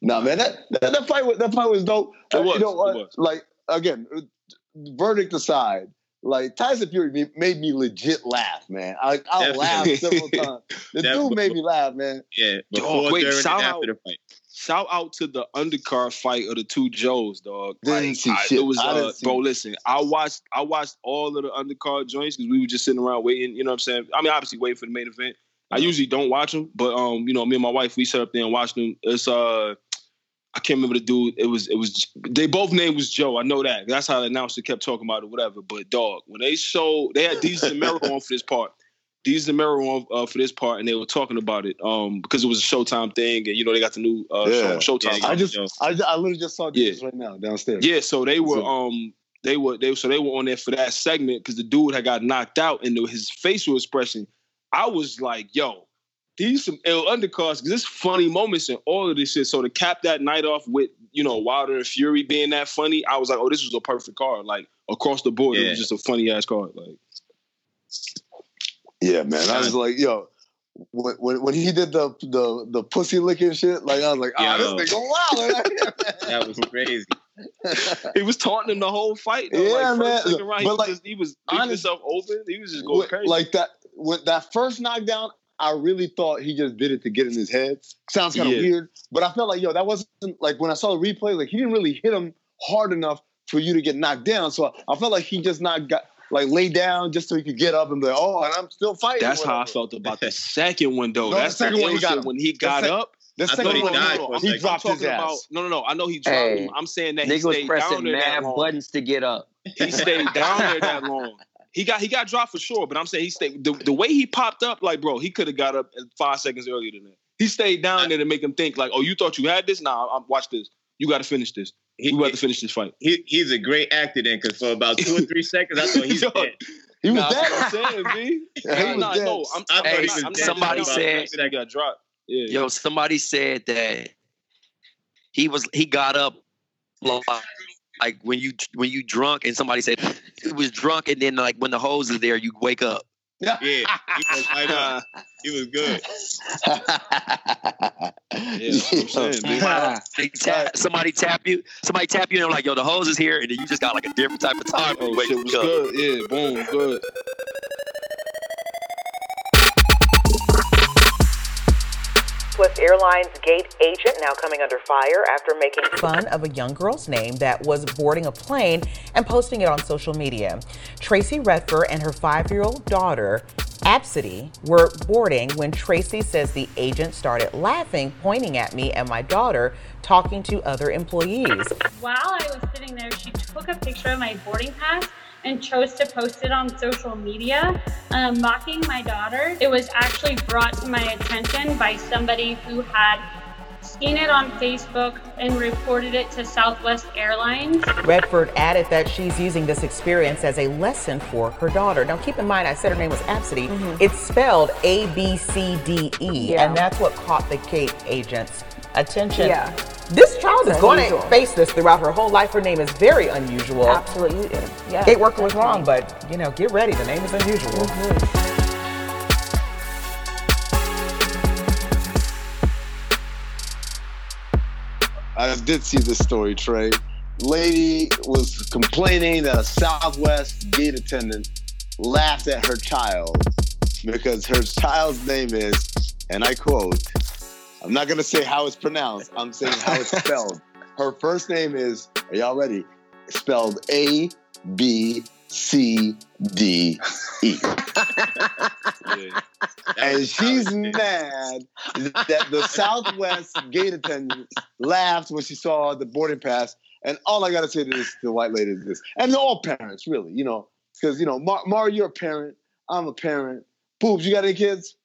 Speaker 9: Nah, man, that, that that fight was that fight was dope.
Speaker 7: It
Speaker 9: Uh,
Speaker 7: was,
Speaker 9: You know
Speaker 7: it
Speaker 9: what?
Speaker 7: was.
Speaker 9: Like again, uh, verdict aside, like Tyson Fury made me legit laugh, man. I I laughed several times. The
Speaker 11: That-
Speaker 9: dude made me laugh, man.
Speaker 11: Yeah. Before,
Speaker 7: Dog, wait,
Speaker 11: during, and
Speaker 7: shout
Speaker 11: after
Speaker 7: out-
Speaker 11: the fight.
Speaker 7: Shout out to the undercard fight of the two Joes, dog.
Speaker 9: Didn't see
Speaker 7: I-
Speaker 9: shit.
Speaker 7: It was
Speaker 9: I didn't
Speaker 7: uh,
Speaker 9: see
Speaker 7: bro.
Speaker 9: it.
Speaker 7: Listen, I watched I watched all of the undercard joints because we were just sitting around waiting. You know what I'm saying? I mean, obviously waiting for the main event. I usually don't watch them, but um, you know, me and my wife we sat up there and watched them. It's uh, I can't remember the dude. It was it was they both name was Joe. I know that. That's how the announcer kept talking about it, whatever. But dog, when they showed they had Desus and Mero on for this part. Desus and Mero on uh, for this part, and they were talking about it um because it was a Showtime thing, and you know they got the new uh,
Speaker 9: Yeah.
Speaker 7: show on Showtime.
Speaker 9: I just, I, I literally just saw this right now downstairs.
Speaker 7: Yeah, so they were
Speaker 9: So-
Speaker 7: um they were they so they were on there for that segment because the dude had got knocked out and his facial expression. I was like, yo, these some ill undercards because there's funny moments in all of this shit. So to cap that night off with you know Wilder and Fury being that funny, I was like, oh, this was a perfect card. Like across the board, it was just a funny ass card. Like
Speaker 9: Yeah, man. I was like, yo, when, when, when he did the the the pussy licking shit, like I was like, ah,
Speaker 11: Yo.
Speaker 9: this nigga wild.
Speaker 11: That was crazy.
Speaker 7: he was taunting him the whole fight. Though.
Speaker 9: Yeah,
Speaker 7: like,
Speaker 9: man.
Speaker 7: first, second round, he
Speaker 9: But,
Speaker 7: was
Speaker 9: like,
Speaker 7: just, he was leaving
Speaker 9: honest-
Speaker 7: himself open. He was just going crazy.
Speaker 9: like that with that first knockdown, I really thought he just did it to get in his head. Sounds kind of
Speaker 7: Yeah.
Speaker 9: weird, but I felt like yo, that wasn't like when I saw the replay, like he didn't really hit him hard enough for you to get knocked down. So I, I felt like he just not got like lay down just so he could get up and be like, oh, and I'm still fighting.
Speaker 7: That's how I felt about the second one, though.
Speaker 9: No, the
Speaker 7: That's
Speaker 9: second
Speaker 7: the
Speaker 9: one he got
Speaker 7: when he
Speaker 9: The
Speaker 7: got
Speaker 9: sec-
Speaker 7: up.
Speaker 9: the
Speaker 7: I
Speaker 9: second
Speaker 7: thought he
Speaker 9: one,
Speaker 7: died
Speaker 9: no, he
Speaker 7: second.
Speaker 9: dropped his ass.
Speaker 7: about no, no, no. I know he dropped
Speaker 4: Hey,
Speaker 7: him. I'm saying that he
Speaker 4: Nigga was
Speaker 7: stayed down
Speaker 4: pressing
Speaker 7: there that
Speaker 4: mad buttons to get up.
Speaker 7: He stayed down there that long. He got he got dropped for sure, but I'm saying he stayed the, the way he popped up, like bro, he could have got up five seconds earlier than that. He stayed down there to make him think like, oh, you thought you had this? Nah, I'm, watch this. You got to finish this.
Speaker 11: He,
Speaker 7: We got to finish this fight.
Speaker 11: he, he's a great actor then, because for about two or three seconds, I thought he's
Speaker 7: Yo,
Speaker 11: dead.
Speaker 9: He was
Speaker 7: Nah,
Speaker 9: dead.
Speaker 7: that's what I'm saying, B.
Speaker 9: Yeah, he
Speaker 7: Nah,
Speaker 9: was
Speaker 7: nah,
Speaker 9: dead.
Speaker 7: no, I'm,
Speaker 11: I thought
Speaker 7: I'm
Speaker 11: he
Speaker 7: not- I'm
Speaker 8: Somebody said-
Speaker 7: that got dropped. Yeah.
Speaker 8: Yo, somebody said that he was he got up like, like when you when you drunk and somebody said it was drunk and then like when the hose is there you wake up.
Speaker 11: Yeah, he was right up. Uh, he was good.
Speaker 7: Yeah, that's what I'm saying, B.
Speaker 8: Tap, somebody tap you, somebody tap you and they're like, yo, the hose is here, and then you just got like a different type of time.
Speaker 7: Oh,
Speaker 8: wake
Speaker 7: shit was
Speaker 8: up.
Speaker 7: good. Yeah, boom, good.
Speaker 12: Southwest Airlines gate agent now coming under fire after making fun of a young girl's name that was boarding a plane and posting it on social media. Tracy Redford and her five year old daughter, Absidy, were boarding when Tracy says the agent started laughing, pointing at me and my daughter, talking to other employees.
Speaker 13: While I was sitting there, she took a picture of my boarding pass and chose to post it on social media, um, mocking my daughter. It was actually brought to my attention by somebody who had seen it on Facebook and reported it to Southwest Airlines.
Speaker 12: Redford added that she's using this experience as a lesson for her daughter. Now, keep in mind, I said her name was Absidy. It's spelled A B C D E,
Speaker 14: Yeah.
Speaker 12: and that's what caught the gate agent's attention.
Speaker 14: Yeah.
Speaker 12: This child is
Speaker 14: It's
Speaker 12: going to face this throughout her whole life. Her name is very unusual.
Speaker 14: Absolutely. Yeah.
Speaker 12: Gate worker was wrong, but you know, get ready. The name is unusual. Mm-hmm.
Speaker 9: I did see this story, Trey. Lady was complaining that a Southwest gate attendant laughed at her child because her child's name is, and I quote, I'm not going to say how it's pronounced, I'm saying how it's spelled. Her first name is, are y'all ready? Spelled A B C D E. and she's mad that the Southwest gate attendant laughed when she saw the boarding pass. And all I gotta say to this, the white lady is this, and all parents, really, you know, because you know, Mar, Mar, you're a parent, I'm a parent. Boobs, you got any kids?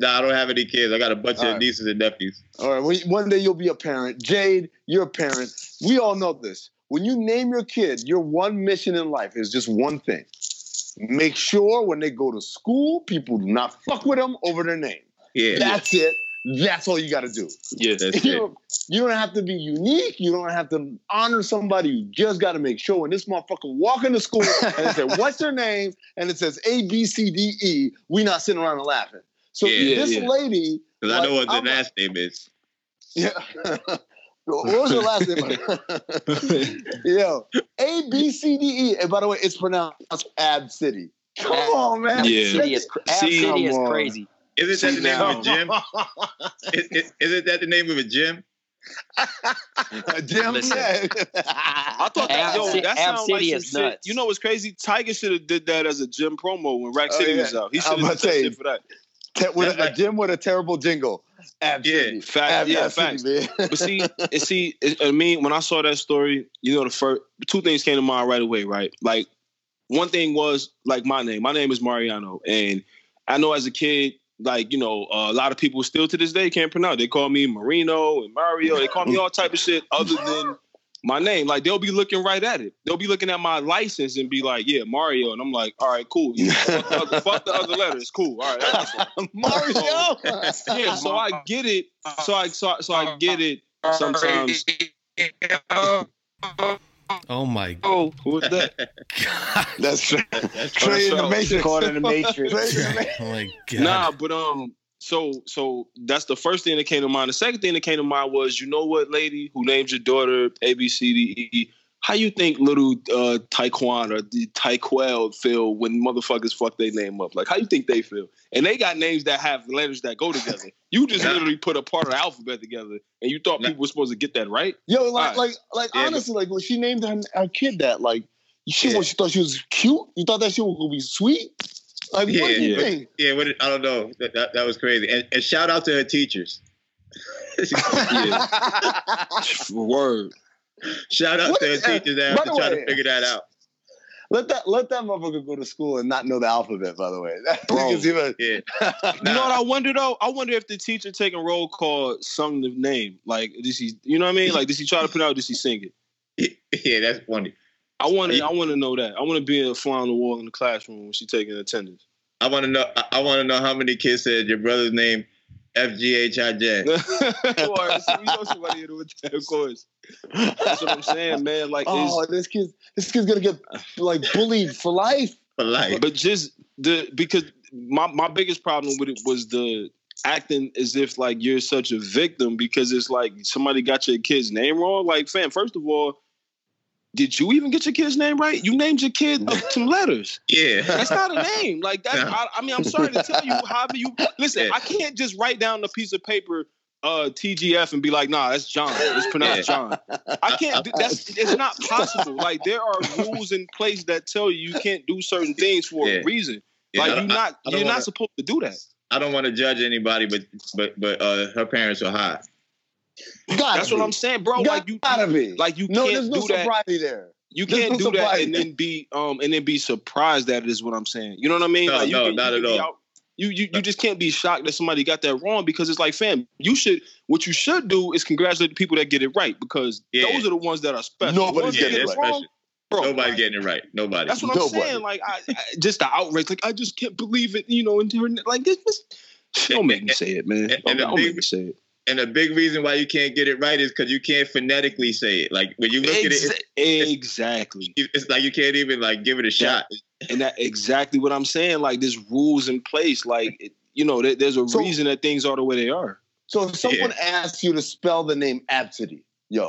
Speaker 11: Nah, I don't have any kids. I got a bunch
Speaker 9: All
Speaker 11: of
Speaker 9: right.
Speaker 11: nieces and nephews.
Speaker 9: All right, when- one day you'll be a parent. Jade, you're a parent. We all know this. When you name your kid, your one mission in life is just one thing. Make sure when they go to school, people do not fuck with them over their name.
Speaker 11: Yeah.
Speaker 9: That's it. That's all you got to do.
Speaker 7: Yeah,
Speaker 11: that's
Speaker 9: you
Speaker 11: it.
Speaker 9: Don't, you don't have to be unique. You don't have to honor somebody. You just got to make sure when this motherfucker walk into school and it says, "What's your name?" and it says A B C D E, we not sitting around and laughing. So
Speaker 11: Yeah,
Speaker 9: this
Speaker 11: yeah.
Speaker 9: lady,
Speaker 11: Because I know what the
Speaker 9: I'm-
Speaker 11: last name is.
Speaker 9: yeah. what was your last name? Yo, A B C D E. And by the way, it's pronounced Ab City. Come on, man.
Speaker 7: Yeah.
Speaker 8: City is, cr-
Speaker 7: See,
Speaker 8: City is crazy.
Speaker 11: Isn't that the name of a gym? Is, is, isn't that the name of a gym?
Speaker 9: Damn
Speaker 8: Listen.
Speaker 9: yeah.
Speaker 7: I thought that,
Speaker 8: Ab
Speaker 7: yo, that
Speaker 8: Ab
Speaker 7: sounds like
Speaker 8: City
Speaker 7: some
Speaker 8: is
Speaker 7: shit.
Speaker 8: nuts.
Speaker 7: You know what's crazy? Tyga should have did that as a gym promo when Rack
Speaker 9: Oh,
Speaker 7: City
Speaker 9: yeah.
Speaker 7: was out. He should have done
Speaker 9: say,
Speaker 7: shit for that.
Speaker 9: Te- with a, a gym with a terrible jingle. Absolutely.
Speaker 7: Yeah, fact, yeah, facts.
Speaker 9: man.
Speaker 7: but see, and see, it- I mean, when I saw that story, you know, the first two things came to mind right away, right? Like, one thing was like my name. My name is Mariano, and I know as a kid, like you know, uh, a lot of people still to this day can't pronounce. They call me Marino and Mario. They call me all type of shit other than my name. Like they'll be looking right at it. They'll be looking at my license and be like, "Yeah, Mario," and I'm like, "All right, cool. You know, fuck, the other, fuck the other letters, cool. All right, that's fine."
Speaker 9: Mario.
Speaker 7: yeah, so I get it. So I so I, so I get it. Sometimes.
Speaker 6: Oh my. God.
Speaker 7: Oh, who was that?
Speaker 9: That's Trey,
Speaker 11: That's
Speaker 9: Trey in the
Speaker 7: Marcel.
Speaker 9: Matrix.
Speaker 5: Caught in the Matrix.
Speaker 9: Trey in the Matrix.
Speaker 6: Oh my god.
Speaker 7: Nah, but um, so so that's the first thing that came to mind. The second thing that came to mind was, you know what, lady who named your daughter A B C D E. How you think little uh Taekwon or the Taekwell feel when motherfuckers fuck their name up? Like, how you think they feel? And they got names that have letters that go together. You just literally put a part of the alphabet together, and you thought people were supposed to get that right.
Speaker 9: Yo, like,
Speaker 7: Alright.
Speaker 9: like, like,
Speaker 11: Yeah,
Speaker 9: honestly, like when she named her, her kid that, like, she,
Speaker 11: Yeah.
Speaker 9: she thought she was cute. You thought that shit was gonna be sweet. Like,
Speaker 11: Yeah,
Speaker 9: what do you
Speaker 7: yeah.
Speaker 9: think?
Speaker 11: Yeah, what did- I don't know. That, that, that was crazy. And, and shout out to her teachers.
Speaker 7: Word.
Speaker 11: shout out
Speaker 9: What
Speaker 11: to her teachers that have
Speaker 9: By
Speaker 11: to
Speaker 9: the
Speaker 11: try
Speaker 9: way-
Speaker 11: to figure that out.
Speaker 9: Let that let that motherfucker go to school and not know the alphabet. By the way, that
Speaker 7: Bro.
Speaker 9: nigga's even-
Speaker 11: Yeah.
Speaker 7: You know what I wonder though? I wonder if the teacher taking roll call sung the name. Like, does he? You know what I mean? Like, does he try to pronounce? Does he sing it?
Speaker 11: Yeah, that's funny.
Speaker 7: I want to. I want to know that. I want to be a fly on the wall in the classroom when she taking attendance.
Speaker 11: I want to know. I, I want to know how many kids said your brother's name, FGHIJ.
Speaker 7: Or, so we know somebody in with that, of course. That's what I'm saying, man. Like,
Speaker 9: oh, this kid's this kid's gonna get like bullied for life.
Speaker 11: For life.
Speaker 7: but just the because my my biggest problem with it was the acting as if like you're such a victim because it's like somebody got your kid's name wrong. Like, fam, first of all. Did you even get your kid's name right? You named your kid some letters.
Speaker 11: Yeah.
Speaker 7: That's not a name. Like that's.
Speaker 11: No.
Speaker 7: I, I mean, I'm sorry to tell you. However you listen,
Speaker 11: Yeah.
Speaker 7: I can't just write down a piece of paper, uh, TGF, and be like, nah, that's John. It's pronounced John. I can't. do- That's. It's not possible. Like there are rules in place that tell you you can't do certain things for
Speaker 11: Yeah.
Speaker 7: a reason.
Speaker 11: Yeah,
Speaker 7: like you're not.
Speaker 11: I don't
Speaker 7: you're
Speaker 11: wanna-
Speaker 7: not supposed to do that.
Speaker 11: I don't want to judge anybody, but but but uh, her parents are high.
Speaker 9: Gotta
Speaker 7: That's what
Speaker 9: be.
Speaker 7: I'm saying, bro. Like you.
Speaker 9: gotta be.
Speaker 7: Like you
Speaker 9: no,
Speaker 7: can't
Speaker 9: there's no
Speaker 7: do that.
Speaker 9: there.
Speaker 7: You
Speaker 9: There's
Speaker 7: can't
Speaker 9: no
Speaker 7: do that and then be um and then be surprised at it is what I'm saying. You know what I mean?
Speaker 11: No,
Speaker 7: Like, you
Speaker 11: no,
Speaker 7: can-
Speaker 11: not
Speaker 7: you
Speaker 11: at all.
Speaker 7: out- You, you you just can't be shocked that somebody got that wrong because it's like, fam, you should what you should do is congratulate the people that get it right because
Speaker 11: Yeah.
Speaker 7: those are the ones that are special.
Speaker 9: Nobody's
Speaker 7: The ones that
Speaker 9: getting
Speaker 7: get
Speaker 9: it
Speaker 11: that's
Speaker 9: right.
Speaker 11: special.
Speaker 7: bro.
Speaker 11: Nobody's
Speaker 7: like,
Speaker 11: getting it right. Nobody.
Speaker 7: That's what I'm
Speaker 9: Nobody.
Speaker 7: saying. Like, I, I just the outrage. Like, I just can't believe it. You know, and her- like this. this don't make me say it, man.
Speaker 11: And-
Speaker 7: Don't,
Speaker 11: and the
Speaker 7: don't
Speaker 11: big-
Speaker 7: make me say it.
Speaker 11: And a big reason why you can't get it right is because you can't phonetically say it. Like when you look at it, it's,
Speaker 7: exactly.
Speaker 11: it's like you can't even like give it a shot.
Speaker 7: and that exactly what I'm saying. Like there's rules in place. Like it- you know, there, there's a
Speaker 9: So-
Speaker 7: reason that things are the way they are.
Speaker 9: So if someone asks you to spell the name Absidy, yo,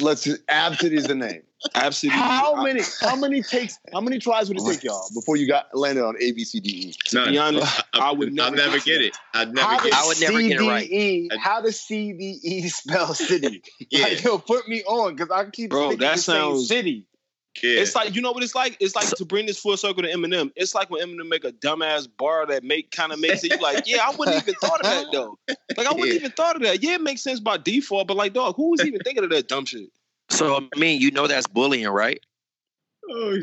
Speaker 9: let's Absidy is the name.
Speaker 7: Absolutely.
Speaker 9: How many? How many takes? How many tries would it take y'all before you got landed on A B C D E?
Speaker 11: None.
Speaker 7: be honest, I would
Speaker 11: I'll
Speaker 7: never
Speaker 11: never
Speaker 7: get
Speaker 11: get it. I'd never
Speaker 9: How
Speaker 11: get
Speaker 9: does
Speaker 11: it.
Speaker 8: I would never get it right.
Speaker 9: CDE How does CDE spell city?
Speaker 11: Yeah.
Speaker 9: Like, yo, put me on because I keep
Speaker 7: Bro,
Speaker 9: thinking
Speaker 7: that
Speaker 9: it's saying
Speaker 7: sounds-
Speaker 9: city.
Speaker 11: Yeah.
Speaker 7: It's like you know what it's like. It's like to bring this full circle to Eminem. It's like when Eminem make a dumbass bar that make kind of makes it. You like, yeah, I wouldn't even thought of that though. Like I wouldn't
Speaker 11: Yeah.
Speaker 7: even thought of that. Yeah, it makes sense by default, but like, dog, who was even thinking of that dumb shit?
Speaker 8: So I mean, you know that's bullying, right?
Speaker 11: Oh,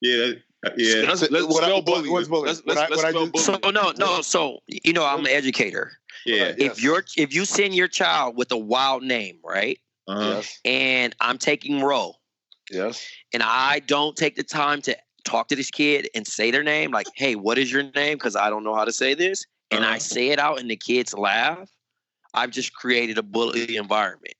Speaker 11: yeah, that- yeah.
Speaker 7: Let's, let's
Speaker 9: What I-
Speaker 7: spell
Speaker 9: what-
Speaker 7: bullying.
Speaker 9: what's bullying?
Speaker 7: Let's, let's,
Speaker 9: I-
Speaker 7: let's spell bullying.
Speaker 8: So no, no. So you know, I'm an educator.
Speaker 11: yeah.
Speaker 8: If you're if you send your child with a wild name, right,
Speaker 11: Uh-huh.
Speaker 9: Yes.
Speaker 8: and I'm taking roll,
Speaker 9: Yes.
Speaker 8: and I don't take the time to talk to this kid and say their name, like, "Hey, what is your name?" Because I don't know how to say this, and I
Speaker 11: Uh-huh.
Speaker 8: say it out, and the kids laugh. I've just created a bully environment.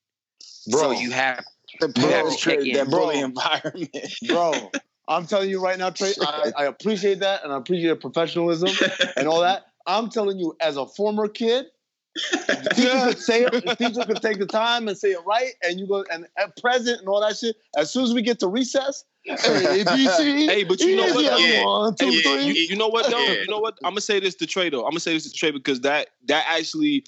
Speaker 9: Bro.
Speaker 8: So you have
Speaker 5: The
Speaker 8: you have to check
Speaker 5: created
Speaker 8: in.
Speaker 5: that bully
Speaker 9: Bro.
Speaker 5: environment.
Speaker 9: Bro, I'm telling you right now, Trey, I, I appreciate that and I appreciate your professionalism and all that. I'm telling you, as a former kid, the teacher could say it, the teacher could take the time and say it right, and you go and at present and all that shit. As soon as we get to recess, hey, A, B, C,
Speaker 7: Hey, but you know what.
Speaker 11: Yeah.
Speaker 9: One, two,
Speaker 11: Yeah,
Speaker 7: you, you know what though?
Speaker 11: Yeah.
Speaker 7: You know what? I'm gonna say this to Trey though. I'm gonna say this to Trey because that that actually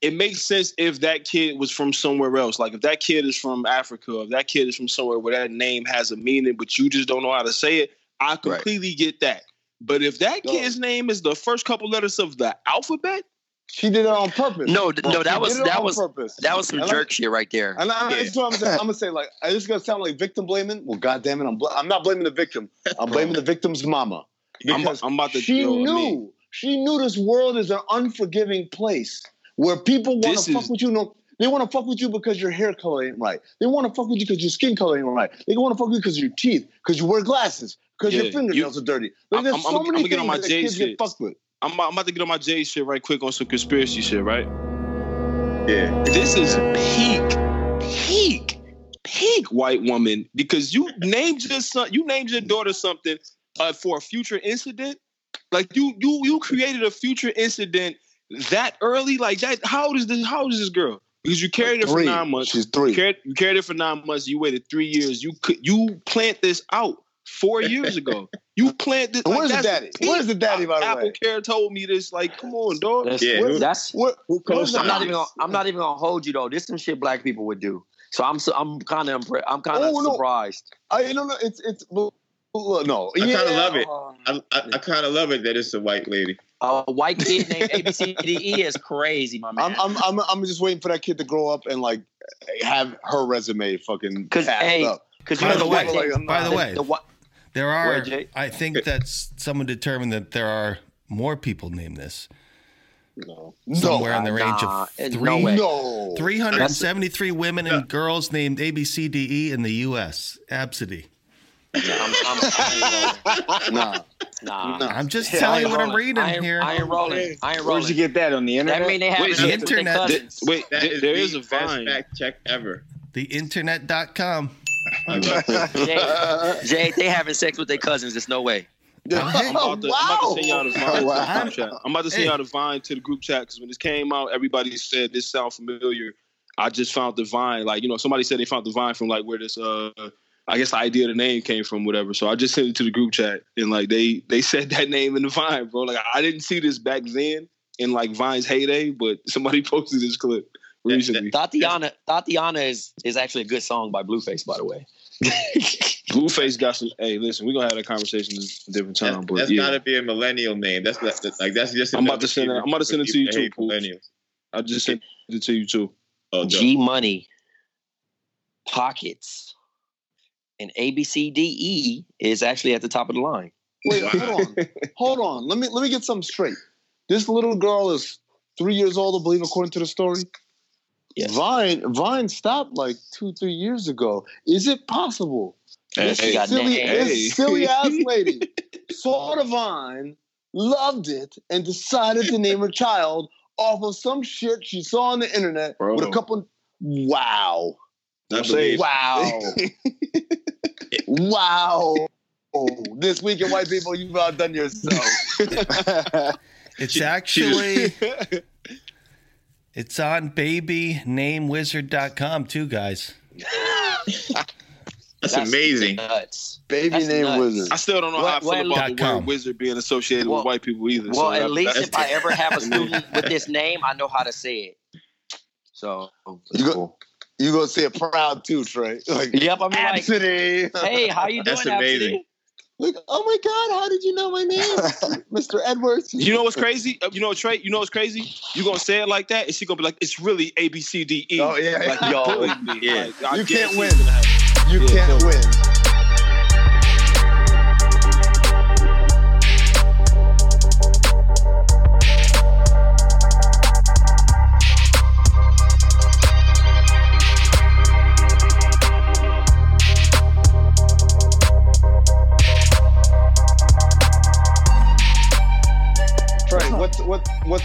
Speaker 7: it makes sense if that kid was from somewhere else. Like if that kid is from Africa, if that kid is from somewhere where that name has a meaning, but you just don't know how to say it. I completely get that. But if that kid's name is the first couple letters of the alphabet,
Speaker 9: she did it on purpose.
Speaker 8: No, no, that was that was
Speaker 9: purpose.
Speaker 8: that was some
Speaker 9: And
Speaker 8: jerk shit right there.
Speaker 9: And I,
Speaker 8: Yeah.
Speaker 9: that's what I'm saying. I'm gonna say like this is gonna sound like victim blaming. Well, goddamn it, I'm bl- I'm not blaming the victim. I'm blaming the victim's mama
Speaker 7: I'm,
Speaker 9: because
Speaker 7: I'm about to.
Speaker 9: she knew she knew this world is an unforgiving place where people want to fuck
Speaker 7: is-
Speaker 9: with you. No, they want to fuck with you because your hair color ain't right. They want to fuck with you because your skin color ain't right. They want to fuck with you because your teeth, because you wear glasses, because
Speaker 7: Yeah,
Speaker 9: your fingernails are dirty. Like, there's
Speaker 7: I'm-
Speaker 9: so
Speaker 7: I'm-
Speaker 9: many
Speaker 7: on
Speaker 9: things that kids
Speaker 7: shit.
Speaker 9: get fucked with.
Speaker 7: I'm, I'm about to get on my Jay shit right quick on some conspiracy shit, right?
Speaker 11: Yeah.
Speaker 7: This is peak, peak, peak white woman because you named your son, you named your daughter something uh, for a future incident. Like you, you, you created a future incident that early. Like that. How old is this? How old is this girl? Because you carried her for nine months.
Speaker 9: She's three.
Speaker 7: You carried, you carried it for nine months. You waited three years. You could you plant this out four years ago. You plant this. Like,
Speaker 9: where's the daddy?
Speaker 7: peak.
Speaker 9: Where's the daddy, by the
Speaker 7: Apple
Speaker 9: way?
Speaker 7: Care told me this. Like, come on, dog.
Speaker 8: That's,
Speaker 11: Yeah, who-
Speaker 8: that's
Speaker 9: What,
Speaker 11: Who
Speaker 9: where's the
Speaker 8: I'm not even gonna, I'm not even gonna hold you though. This some shit black people would do. So I'm so, I'm kind of impre- I'm kind of
Speaker 9: Oh, no.
Speaker 8: surprised.
Speaker 9: I don't know. It's it's look, no.
Speaker 11: I kind of love it. Oh, I, I, I kind of love it that it's a white lady.
Speaker 8: A white kid named ABCDE is crazy, my man.
Speaker 9: I'm, I'm I'm I'm just waiting for that kid to grow up and like have her resume fucking
Speaker 8: Cause
Speaker 9: passed
Speaker 8: hey,
Speaker 9: up.
Speaker 8: cause you
Speaker 6: By
Speaker 8: know
Speaker 6: the
Speaker 8: the
Speaker 6: way-
Speaker 8: white
Speaker 9: like,
Speaker 8: thing-
Speaker 9: I'm
Speaker 6: by the
Speaker 8: the-
Speaker 6: way,
Speaker 8: the whi-
Speaker 6: There are.
Speaker 8: Where, Jay?
Speaker 6: I think that someone determined that there are more people named this.
Speaker 9: No,
Speaker 6: Somewhere in the range
Speaker 8: Nah,
Speaker 6: of three,
Speaker 8: no
Speaker 6: 373 women and girls named A, B, C, D, E in the U.S. Absidy.
Speaker 8: I'm, I'm,
Speaker 9: Nah.
Speaker 8: nah,
Speaker 9: No.
Speaker 6: I'm just
Speaker 8: I
Speaker 6: telling you
Speaker 8: ain't
Speaker 6: what I'm reading
Speaker 8: I ain't,
Speaker 6: here.
Speaker 8: I ain't rolling. I ain't
Speaker 5: Where'd you get that on the internet?
Speaker 8: That mean they have
Speaker 7: Wait,
Speaker 8: sex
Speaker 6: the internet-
Speaker 8: cousins.
Speaker 7: Wait,
Speaker 11: That
Speaker 7: there-
Speaker 11: is
Speaker 7: there
Speaker 11: the
Speaker 7: is a
Speaker 11: best fact check ever.
Speaker 6: Theinternet.com.
Speaker 11: I love it.
Speaker 8: Jay, Jay, they having sex with their cousins. There's no way.
Speaker 7: I'm about, to, I'm about to send y'all the vine to the group chat. I'm about to send y'all the vine to the group chat because when this came out, everybody said this sound familiar. I just found the vine. Like, you know, somebody said they found the vine from like where this uh I guess the idea of the name came from, whatever. So I just sent it to the group chat and like they they said that name in the vine, bro. Like I didn't see this back then in like Vine's heyday, but somebody posted this clip recently.
Speaker 8: Tatiana, Tatiana is is actually a good song by Blueface, by the way.
Speaker 7: Blueface got some. Hey, listen, we're gonna have that conversation a different time.
Speaker 11: That,
Speaker 7: but
Speaker 11: that's
Speaker 7: yeah,
Speaker 11: gotta be a millennial name. That's like, that's like that's just.
Speaker 7: I'm about to send it- I'm about to send it to you too.
Speaker 11: Millennials.
Speaker 7: I just sent it to you too.
Speaker 11: Oh.
Speaker 8: G Money, Pockets, and ABCDE is actually at the top of the line.
Speaker 9: Wait, hold on, hold on. Let me let me get something straight. This little girl is three years old, I believe, according to the story.
Speaker 8: Yes.
Speaker 9: Vine Vine stopped like two three years ago. Is it possible? This
Speaker 7: Hey,
Speaker 9: silly.
Speaker 7: Hey.
Speaker 9: this silly ass lady saw the Vine, loved it, and decided to name her child off of some shit she saw on the internet
Speaker 7: Bro.
Speaker 9: with a couple. Wow!
Speaker 7: I'm saying,
Speaker 9: Wow! wow! Oh, this week in white people, you've outdone yourself.
Speaker 6: It's actually it's on babynamewizard.com too, guys.
Speaker 11: That's, amazing.
Speaker 8: Nuts.
Speaker 9: Baby
Speaker 8: That's
Speaker 9: name
Speaker 8: nuts.
Speaker 9: wizard.
Speaker 7: I still don't know
Speaker 8: Well-
Speaker 7: how I feel
Speaker 8: well,
Speaker 7: about the
Speaker 6: dot
Speaker 7: word wizard being associated
Speaker 8: Well-
Speaker 7: with white people either.
Speaker 8: Well,
Speaker 7: so
Speaker 8: at
Speaker 7: that-
Speaker 8: least
Speaker 7: that's-
Speaker 8: if I ever have a student with this name, I know how to say it. So
Speaker 9: You go, you gonna say it proud too, Trey? Like,
Speaker 8: Yep, I'm like,
Speaker 9: Absidy.
Speaker 8: hey, how you doing,
Speaker 11: That's amazing.
Speaker 8: Absidy?
Speaker 9: Like, oh my God, how did you know my name, Mr. Edwards?
Speaker 7: You know what's crazy? Uh, You know, Trey. You know what's crazy? You gonna say it like that, and she gonna be like, "It's really A B C D E."
Speaker 9: Oh, yeah.
Speaker 7: like,
Speaker 8: Yo,
Speaker 7: bullied me.
Speaker 11: yeah.
Speaker 7: Like,
Speaker 9: You can't win.
Speaker 7: it's gonna happen.
Speaker 9: You
Speaker 7: Yeah,
Speaker 9: can't
Speaker 7: so-
Speaker 9: win.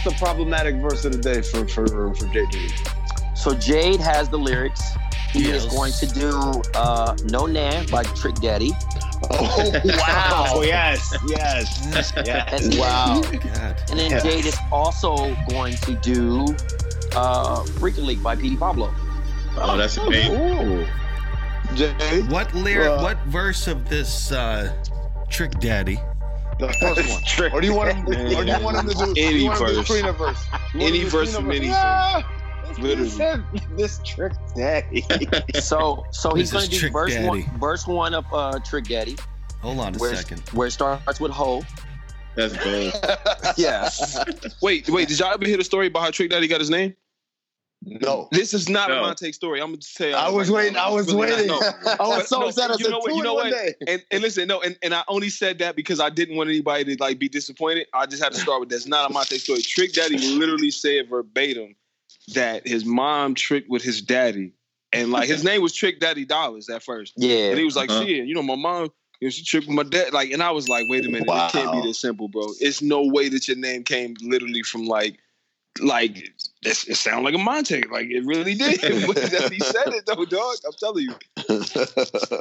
Speaker 9: The problematic verse of the day for for for JD?
Speaker 8: So Jade has the lyrics. He is going to do uh, "No Nan" by Trick Daddy.
Speaker 9: Oh wow!
Speaker 5: Oh yes, yes, yes.
Speaker 8: And
Speaker 9: Wow.
Speaker 6: God.
Speaker 8: And then Jade is also going to do uh, "Freek-a-Leek" by Petey Pablo.
Speaker 11: Oh, that's amazing.
Speaker 9: Ooh. Jay,
Speaker 6: What lyric
Speaker 9: Uh,
Speaker 6: what verse of this uh Trick Daddy?
Speaker 9: The first one.
Speaker 5: Trick.
Speaker 9: Or do you want him? Or do you want him to do? do
Speaker 7: Any
Speaker 9: you want him to do
Speaker 7: verse.
Speaker 9: Trina verse? You
Speaker 7: Any
Speaker 9: him to
Speaker 7: verse
Speaker 9: Trina
Speaker 7: from.
Speaker 9: Yeah.
Speaker 7: Literally.
Speaker 5: Said this trick daddy.
Speaker 8: So, so he's
Speaker 6: This
Speaker 8: gonna do
Speaker 6: Trick
Speaker 8: verse one, verse one of uh, Trick Daddy,
Speaker 6: Hold on a
Speaker 8: where,
Speaker 6: second.
Speaker 8: where it starts with "Ho,"
Speaker 11: That's gold.
Speaker 4: yeah.
Speaker 7: Wait, wait. Did y'all ever hear the story about how Trick Daddy got his name?
Speaker 9: No.
Speaker 7: This is not
Speaker 11: No.
Speaker 7: a Monte story. I'm gonna tell you.
Speaker 9: I was waiting. I was waiting. I was so upset. I
Speaker 7: you know what? You know what? And, and listen, no, and, and I only said that because I didn't want anybody to like be disappointed. I just had to start with that's not a Monte story. Trick Daddy literally said verbatim that his mom tricked with his daddy, and like his name was Trick Daddy Dollars at first.
Speaker 4: Yeah.
Speaker 7: And he was like,
Speaker 11: Uh-huh.
Speaker 7: shit, you know, my mom, you know, she tricked with my dad. Like, and I was like, wait a minute,
Speaker 9: Wow.
Speaker 7: it can't be this simple, bro. It's no way that your name came literally from like, like this, it sounded like a Monte. Like it really did. That he said it though, dog. I'm telling you.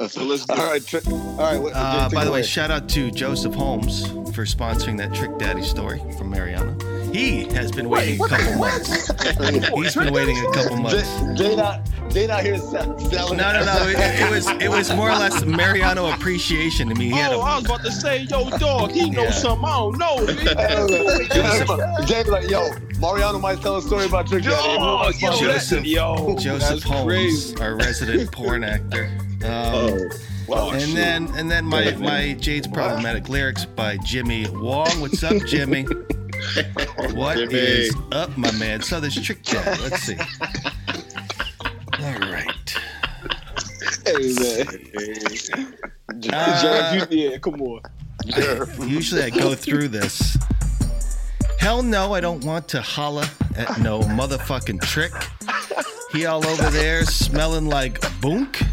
Speaker 7: So let's
Speaker 9: all right, tri- all right. What,
Speaker 6: Uh, by the way, shout out to Joseph Holmes for sponsoring that Trick Daddy story from Mariano. He has been waiting a couple months. He's been waiting a couple months.
Speaker 9: Jay, Jay not, Jay not here selling.
Speaker 6: No, no, no. It, it was it was more or less Mariano appreciation to me. He had
Speaker 7: Oh, I
Speaker 6: a,
Speaker 7: was about to say, yo, dog, he knows
Speaker 6: Yeah.
Speaker 7: something I don't know.
Speaker 9: Jay be like, yo, Mariano might tell a story about Trick Daddy.
Speaker 7: Yo, yo,
Speaker 6: Joseph,
Speaker 7: yo,
Speaker 6: Joseph Holmes,
Speaker 7: crazy.
Speaker 6: our resident porn actor. Um,
Speaker 11: Oh,
Speaker 7: Oh,
Speaker 6: and
Speaker 7: shit.
Speaker 6: then and then my my Jade's problematic lyrics by Jimmy Wong. What's up, Jimmy? What is
Speaker 11: Jimmy.
Speaker 6: up, my man? So this trick daddy. Let's see. All right.
Speaker 7: Hey, man.
Speaker 6: Uh,
Speaker 7: Jeff, you- yeah, come on.
Speaker 6: Usually I go through this. Hell no, I don't want to holla at no motherfucking trick. He all over there smelling like boonk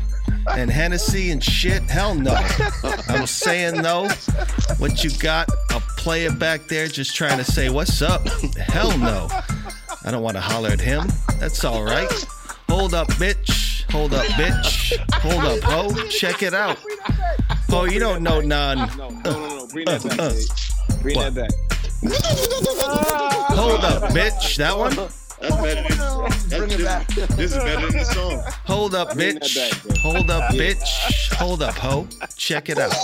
Speaker 6: and Hennessy and shit. Hell no. I'm saying no. What you got? A player back there just trying to say what's up. Hell no. I don't want to holler at him. That's all right. Hold up, bitch. Hold up, bitch. Hold up, ho. Check it out. Ho, you don't know none.
Speaker 7: No, no, no, no. Bring that back. Bring that back.
Speaker 6: Hold up, bitch. That one?
Speaker 11: That's better than that's this, this is better than the song.
Speaker 6: Hold up, bitch.
Speaker 7: back.
Speaker 6: Hold up, bitch. Hold up, ho. Check it out.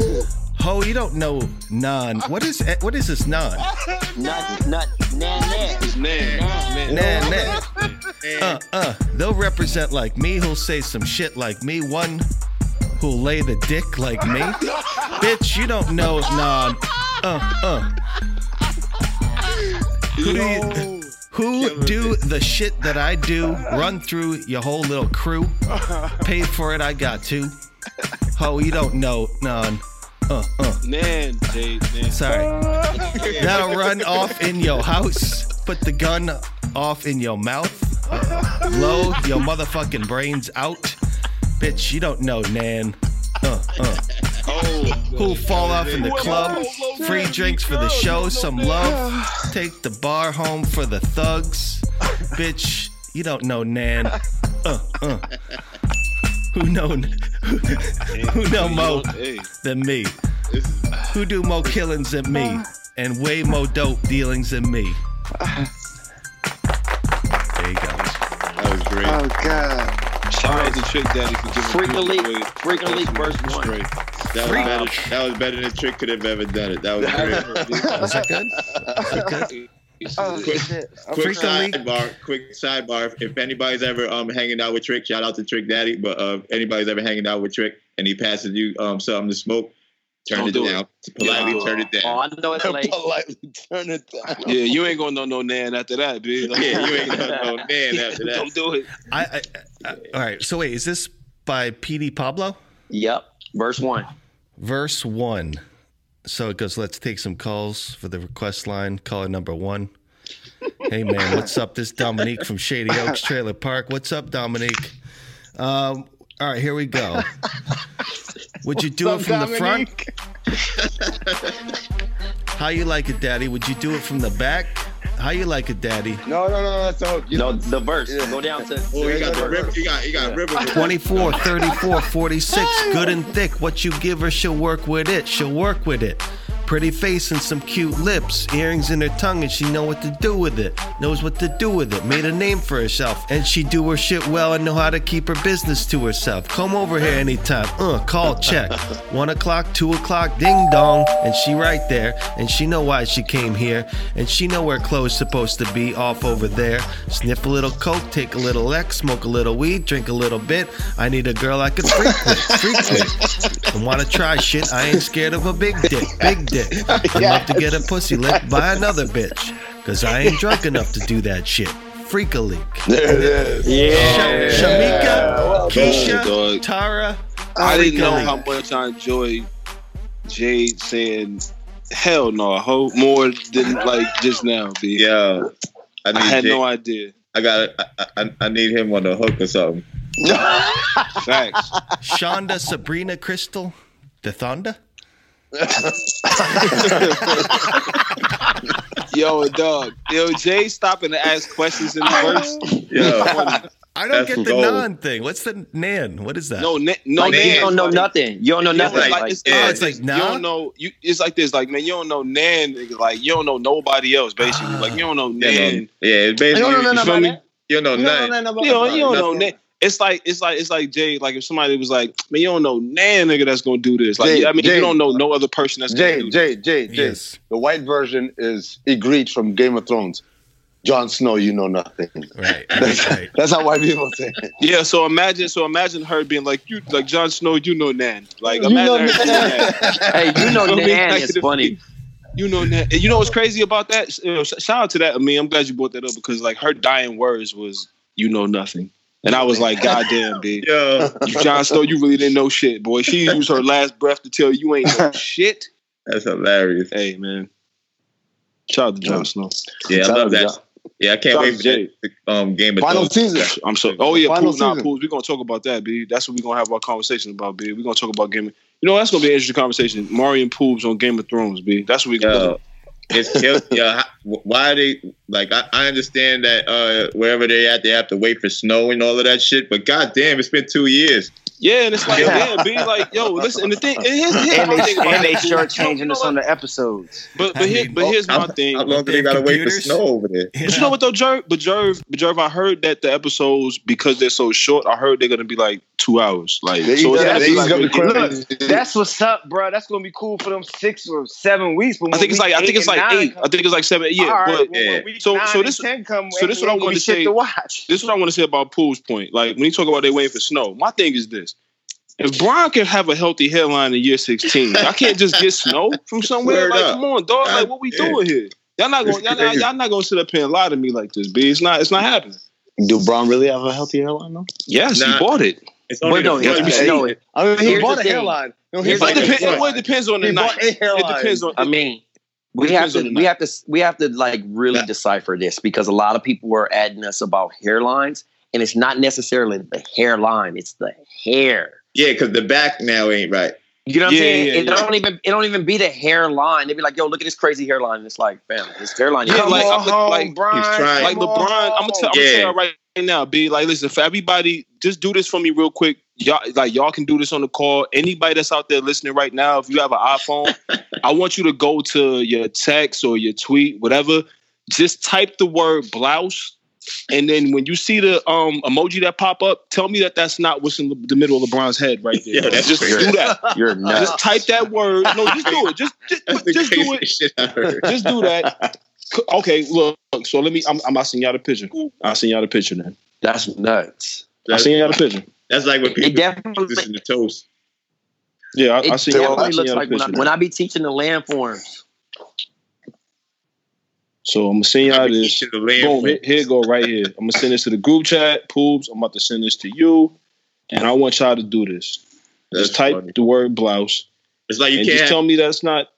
Speaker 6: Ho, you don't know non. What is what is this non?
Speaker 4: Not, not, nah, nah.
Speaker 7: It's Nan. It's Nan.
Speaker 6: Nah, nah. Uh, uh. They'll represent like me who'll say some shit like me. One who'll lay the dick like me. Bitch, you don't know non. Uh, uh. Who do you, who do the shit that I do? Run through your whole little crew. Pay for it, I got to. Ho, you don't know none. Uh, uh.
Speaker 7: Nan, Jade. Nan.
Speaker 6: Sorry. That'll run off in your house. Put the gun off in your mouth. Blow your motherfucking brains out. Bitch, you don't know, Nan. Uh, uh. Who'll fall off in the club? Free drinks for the show, some love. Take the bar home for the thugs. Bitch, you don't know, Nan. Uh, uh. Who know? Who know more than me? Who do more killings than me? And way more dope dealings than me. There you go.
Speaker 11: that was great.
Speaker 9: Oh God.
Speaker 7: Shout out to Trick Daddy for giving
Speaker 8: Freak
Speaker 7: people
Speaker 8: Elite,
Speaker 7: away.
Speaker 8: Freek-a-Leek verse one.
Speaker 7: Straight.
Speaker 11: That was better. That was better than Trick could have ever done it. That was great.
Speaker 6: Was that good? Was that good?
Speaker 11: quick, quick
Speaker 6: Freek-a-Leek.
Speaker 11: sidebar. Quick sidebar. If anybody's ever um hanging out with Trick, shout out to Trick Daddy. But uh, if anybody's ever hanging out with Trick and he passes you um something to smoke, turn
Speaker 7: Don't
Speaker 11: it
Speaker 7: do it.
Speaker 11: down. Politely turn it down.
Speaker 8: Oh,
Speaker 11: down.
Speaker 8: I know it's late.
Speaker 9: Politely turn it down.
Speaker 7: Yeah, you ain't gonna know no Nan after that, dude.
Speaker 11: Yeah, you ain't gonna know man after that.
Speaker 7: Don't do it.
Speaker 6: I, I, I, all right. So wait, is this by Petey Pablo?
Speaker 8: Yep. Verse one.
Speaker 6: Verse one. So it goes. Let's take some calls for the request line. Caller number one. Hey man, what's up? This is Dominique from Shady Oaks Trailer Park. What's up, Dominique? Um, all right, here we go. Would you do it from the front? How you like it, Daddy? Would you do it from the back? How you like it, Daddy?
Speaker 9: No, no, no, that's the hook. You
Speaker 8: No,
Speaker 9: know,
Speaker 8: the verse. Go down to.
Speaker 11: Oh, you got the river. You got you got river.
Speaker 6: 24, 34, 46, good oh. and thick. What you give her, she'll work with it. She'll work with it. Pretty face and some cute lips, earrings in her tongue, and she know what to do with it. Knows what to do with it. Made a name for herself, and she do her shit well and know how to keep her business to herself. Come over here anytime. Uh, call, check. One o'clock, two o'clock, ding dong, and she right there, and she know why she came here, and she know where clothes supposed to be off over there. Sniff a little coke, take a little X, smoke a little weed, drink a little bit. I need a girl I could freak with, freak with. And wanna try shit? I ain't scared of a big dick, big dick. Dick. I'd love to get a pussy licked by another bitch. Cause I ain't drunk enough to do that shit. Freak a leak.
Speaker 9: There it is.
Speaker 6: Sh- Shamika,
Speaker 7: Well
Speaker 6: Keisha,
Speaker 7: done, dog.
Speaker 6: Tara.
Speaker 7: I didn't know how much I enjoyed Jade saying "hell no" ho more than like just now. B.
Speaker 11: Yeah, I,
Speaker 7: I
Speaker 11: need
Speaker 7: had
Speaker 11: Jay-
Speaker 7: no idea.
Speaker 11: I got. I, I, I need him on the hook or something.
Speaker 7: Facts.
Speaker 6: Shonda, Sabrina, Crystal, Dethonda.
Speaker 7: Yo, dog. Yo, Jay stopping to ask questions in the verse.
Speaker 11: Yeah.
Speaker 6: I don't
Speaker 11: That's
Speaker 6: get the
Speaker 11: gold.
Speaker 6: non thing. What's the nan? What is that?
Speaker 7: No, ne- no,
Speaker 4: Like, you don't know nothing. You don't know nothing.
Speaker 7: like,
Speaker 4: Like,
Speaker 7: it's,
Speaker 6: Oh,
Speaker 7: uh,
Speaker 6: it's like,
Speaker 7: you don't know. You it's like this. Like man, you don't know Nan. nigga. Like you don't know nobody else. Basically, like you don't know
Speaker 11: Yeah,
Speaker 7: Nan.
Speaker 11: no, yeah, it's basically.
Speaker 9: You don't know
Speaker 11: you,
Speaker 9: nothing about that?
Speaker 11: You don't know
Speaker 9: You don't know
Speaker 11: nothing.
Speaker 9: nothing
Speaker 7: You don't, you don't know
Speaker 11: Nothing.
Speaker 7: Nan. It's like it's like it's like Jay. Like if somebody was like, man, you don't know Nan, nigga, that's gonna do this. Like
Speaker 9: Jay,
Speaker 7: I mean,
Speaker 9: Jay.
Speaker 7: you don't know no other person that's gonna
Speaker 9: Jay,
Speaker 7: this.
Speaker 9: Jay, Jay, Jay.
Speaker 6: Yes.
Speaker 9: The white version is Ygritte from Game of Thrones. Jon Snow, you know nothing.
Speaker 6: Right.
Speaker 9: That's,
Speaker 6: right.
Speaker 9: that's how white people say it.
Speaker 7: Yeah, so imagine, so imagine her being like, you, like Jon Snow, you know Nan. Like
Speaker 9: You
Speaker 7: imagine
Speaker 9: know
Speaker 7: her doing
Speaker 9: Nan.
Speaker 4: hey, you know
Speaker 7: I mean,
Speaker 4: Nan
Speaker 7: like,
Speaker 4: is funny.
Speaker 7: You know Nan. You know what's crazy about that? You know, shout out to that. I mean, I'm glad you brought that up because like her dying words was, "You know nothing," and I was like, "God damn, B,
Speaker 11: Yo,
Speaker 7: you Jon Snow, you really didn't know shit, boy." She used her last breath to tell you, you ain't know shit.
Speaker 11: that's hilarious.
Speaker 7: Hey, man. Shout out to Jon Snow.
Speaker 11: Yeah, I love that.
Speaker 9: Jon.
Speaker 11: Yeah, I can't
Speaker 7: Shout
Speaker 11: wait for
Speaker 7: to
Speaker 11: that um, Game of
Speaker 9: Final
Speaker 11: Thrones.
Speaker 9: season.
Speaker 7: I'm so. Oh yeah,
Speaker 9: Final
Speaker 7: pools, nah,
Speaker 9: season.
Speaker 7: pools. We're gonna talk about that, B. That's what we're gonna have our conversation about, B. We're gonna talk about Game. Of, you know, that's gonna be an interesting conversation. Mario and Pools on Game of Thrones, B. That's what we gonna.
Speaker 11: Yo, it's kill- yo, how- why they like? I, I understand that uh, wherever they at, they have to wait for snow and all of that shit. But goddamn, it's been two years.
Speaker 7: Yeah, and it's like, yeah, be like, yo, listen. And the thing, and here's, here's
Speaker 5: And
Speaker 7: my
Speaker 5: they,
Speaker 7: thing
Speaker 5: and they
Speaker 7: that,
Speaker 5: short changing
Speaker 7: You
Speaker 5: us on the episodes.
Speaker 7: But but here, but here's my
Speaker 11: How,
Speaker 7: thing.
Speaker 11: how long do
Speaker 6: They
Speaker 11: they gotta wait for snow over there?
Speaker 7: But you know what though, Jerv? But Jerv, but Jerv, I heard that the episodes because they're so short, I heard they're gonna be like two hours. Like
Speaker 9: They
Speaker 7: so,
Speaker 9: eat
Speaker 7: it's
Speaker 9: that-
Speaker 7: gonna
Speaker 9: they
Speaker 7: be
Speaker 9: eat
Speaker 7: like
Speaker 9: gonna be
Speaker 7: ridiculous.
Speaker 5: That's what's up, bro. That's gonna be cool for them six or seven weeks. But
Speaker 7: I think it's like I think it's like eight. I think it's like seven. Yeah,
Speaker 5: All right,
Speaker 7: but
Speaker 5: well,
Speaker 11: yeah.
Speaker 7: So-
Speaker 5: nine
Speaker 7: so
Speaker 5: and
Speaker 7: this-
Speaker 5: 10 come,
Speaker 7: so this is what I
Speaker 5: ain't gonna
Speaker 7: wanted
Speaker 5: be
Speaker 7: to
Speaker 5: shit
Speaker 7: say.
Speaker 5: to watch.
Speaker 7: this is what I want to say about Pool's point. Like when you talk about they waiting for snow, my thing is this: if Brian can have a healthy hairline in year sixteen, I can't just get snow from somewhere. Like,
Speaker 11: up.
Speaker 7: come on, dog. Like, what we
Speaker 11: Yeah.
Speaker 7: doing here? Y'all not
Speaker 11: It's
Speaker 7: going. Y'all, not-
Speaker 11: crazy.
Speaker 7: y'all not going to sit up here and lie to me like this, B. It's not. It's not happening.
Speaker 9: Do Bron really have a healthy hairline though?
Speaker 7: Yes,
Speaker 11: Nah.
Speaker 7: he bought it.
Speaker 11: It's
Speaker 4: But
Speaker 11: only
Speaker 4: no,
Speaker 11: the
Speaker 4: here's
Speaker 11: front.
Speaker 4: the- no,
Speaker 9: I mean, he
Speaker 4: Here's
Speaker 9: bought
Speaker 4: the
Speaker 9: a hairline. No, he
Speaker 4: Here's
Speaker 9: bought
Speaker 7: It
Speaker 4: the
Speaker 9: a
Speaker 4: thing.
Speaker 7: depends.
Speaker 9: hairline.
Speaker 7: Well, it depends on the
Speaker 9: He
Speaker 7: night.
Speaker 9: a hairline.
Speaker 7: It depends on.
Speaker 4: I mean, we have to we have to we have to like really
Speaker 11: Yeah.
Speaker 4: decipher this because a lot of people were adding us about hairlines, and it's not necessarily the hairline; it's the hair.
Speaker 11: Yeah, because the back now ain't right.
Speaker 4: You know what
Speaker 7: Yeah,
Speaker 4: I'm saying?
Speaker 7: yeah,
Speaker 4: it
Speaker 7: yeah.
Speaker 4: don't even it don't even be the hairline. They'd be like, "Yo, look at this crazy hairline." And it's like, fam, his hairline.
Speaker 7: Yeah, like,
Speaker 5: on
Speaker 7: I'm-
Speaker 5: home,
Speaker 7: like,
Speaker 5: Brian.
Speaker 7: like LeBron, I'm gonna tell, I'm
Speaker 11: Yeah.
Speaker 7: gonna tell you right now, B. Like, listen, for everybody, just do this for me real quick. Y'all, like, y'all can do this on the call. Anybody that's out there listening right now, if you have an iPhone, I want you to go to your text or your tweet, whatever. Just type the word blouse, and then when you see the um emoji that pop up, tell me that that's not what's in the, the middle of LeBron's head right there.
Speaker 11: Yeah, that's
Speaker 7: just
Speaker 11: crazy.
Speaker 7: do that.
Speaker 4: You're nuts.
Speaker 7: Just type that word. No, just do it. Just just, just do it.
Speaker 11: craziest shit I heard.
Speaker 7: Just do that. C- Okay, look. So let me. I'm. I'm not seeing y'all the picture. I'll send y'all the picture then.
Speaker 4: That's nuts.
Speaker 7: I'll send y'all the picture.
Speaker 11: That's like when
Speaker 4: It definitely
Speaker 11: this in the toast.
Speaker 7: Yeah, I,
Speaker 4: it
Speaker 7: I'll send y'all. I'll
Speaker 4: definitely looks
Speaker 7: y'all the
Speaker 4: like when I,
Speaker 7: picture.
Speaker 4: when. I be teaching the landforms.
Speaker 7: So I'm gonna send y'all this.
Speaker 11: teaching the land
Speaker 7: Boom. Here, here go right here. I'm gonna send this to the group chat. poops. I'm about to send this to you, and I want y'all to do this.
Speaker 11: That's
Speaker 7: just type
Speaker 11: funny.
Speaker 7: the word blouse,
Speaker 11: It's like you
Speaker 7: and
Speaker 11: can't
Speaker 7: just tell me that's not.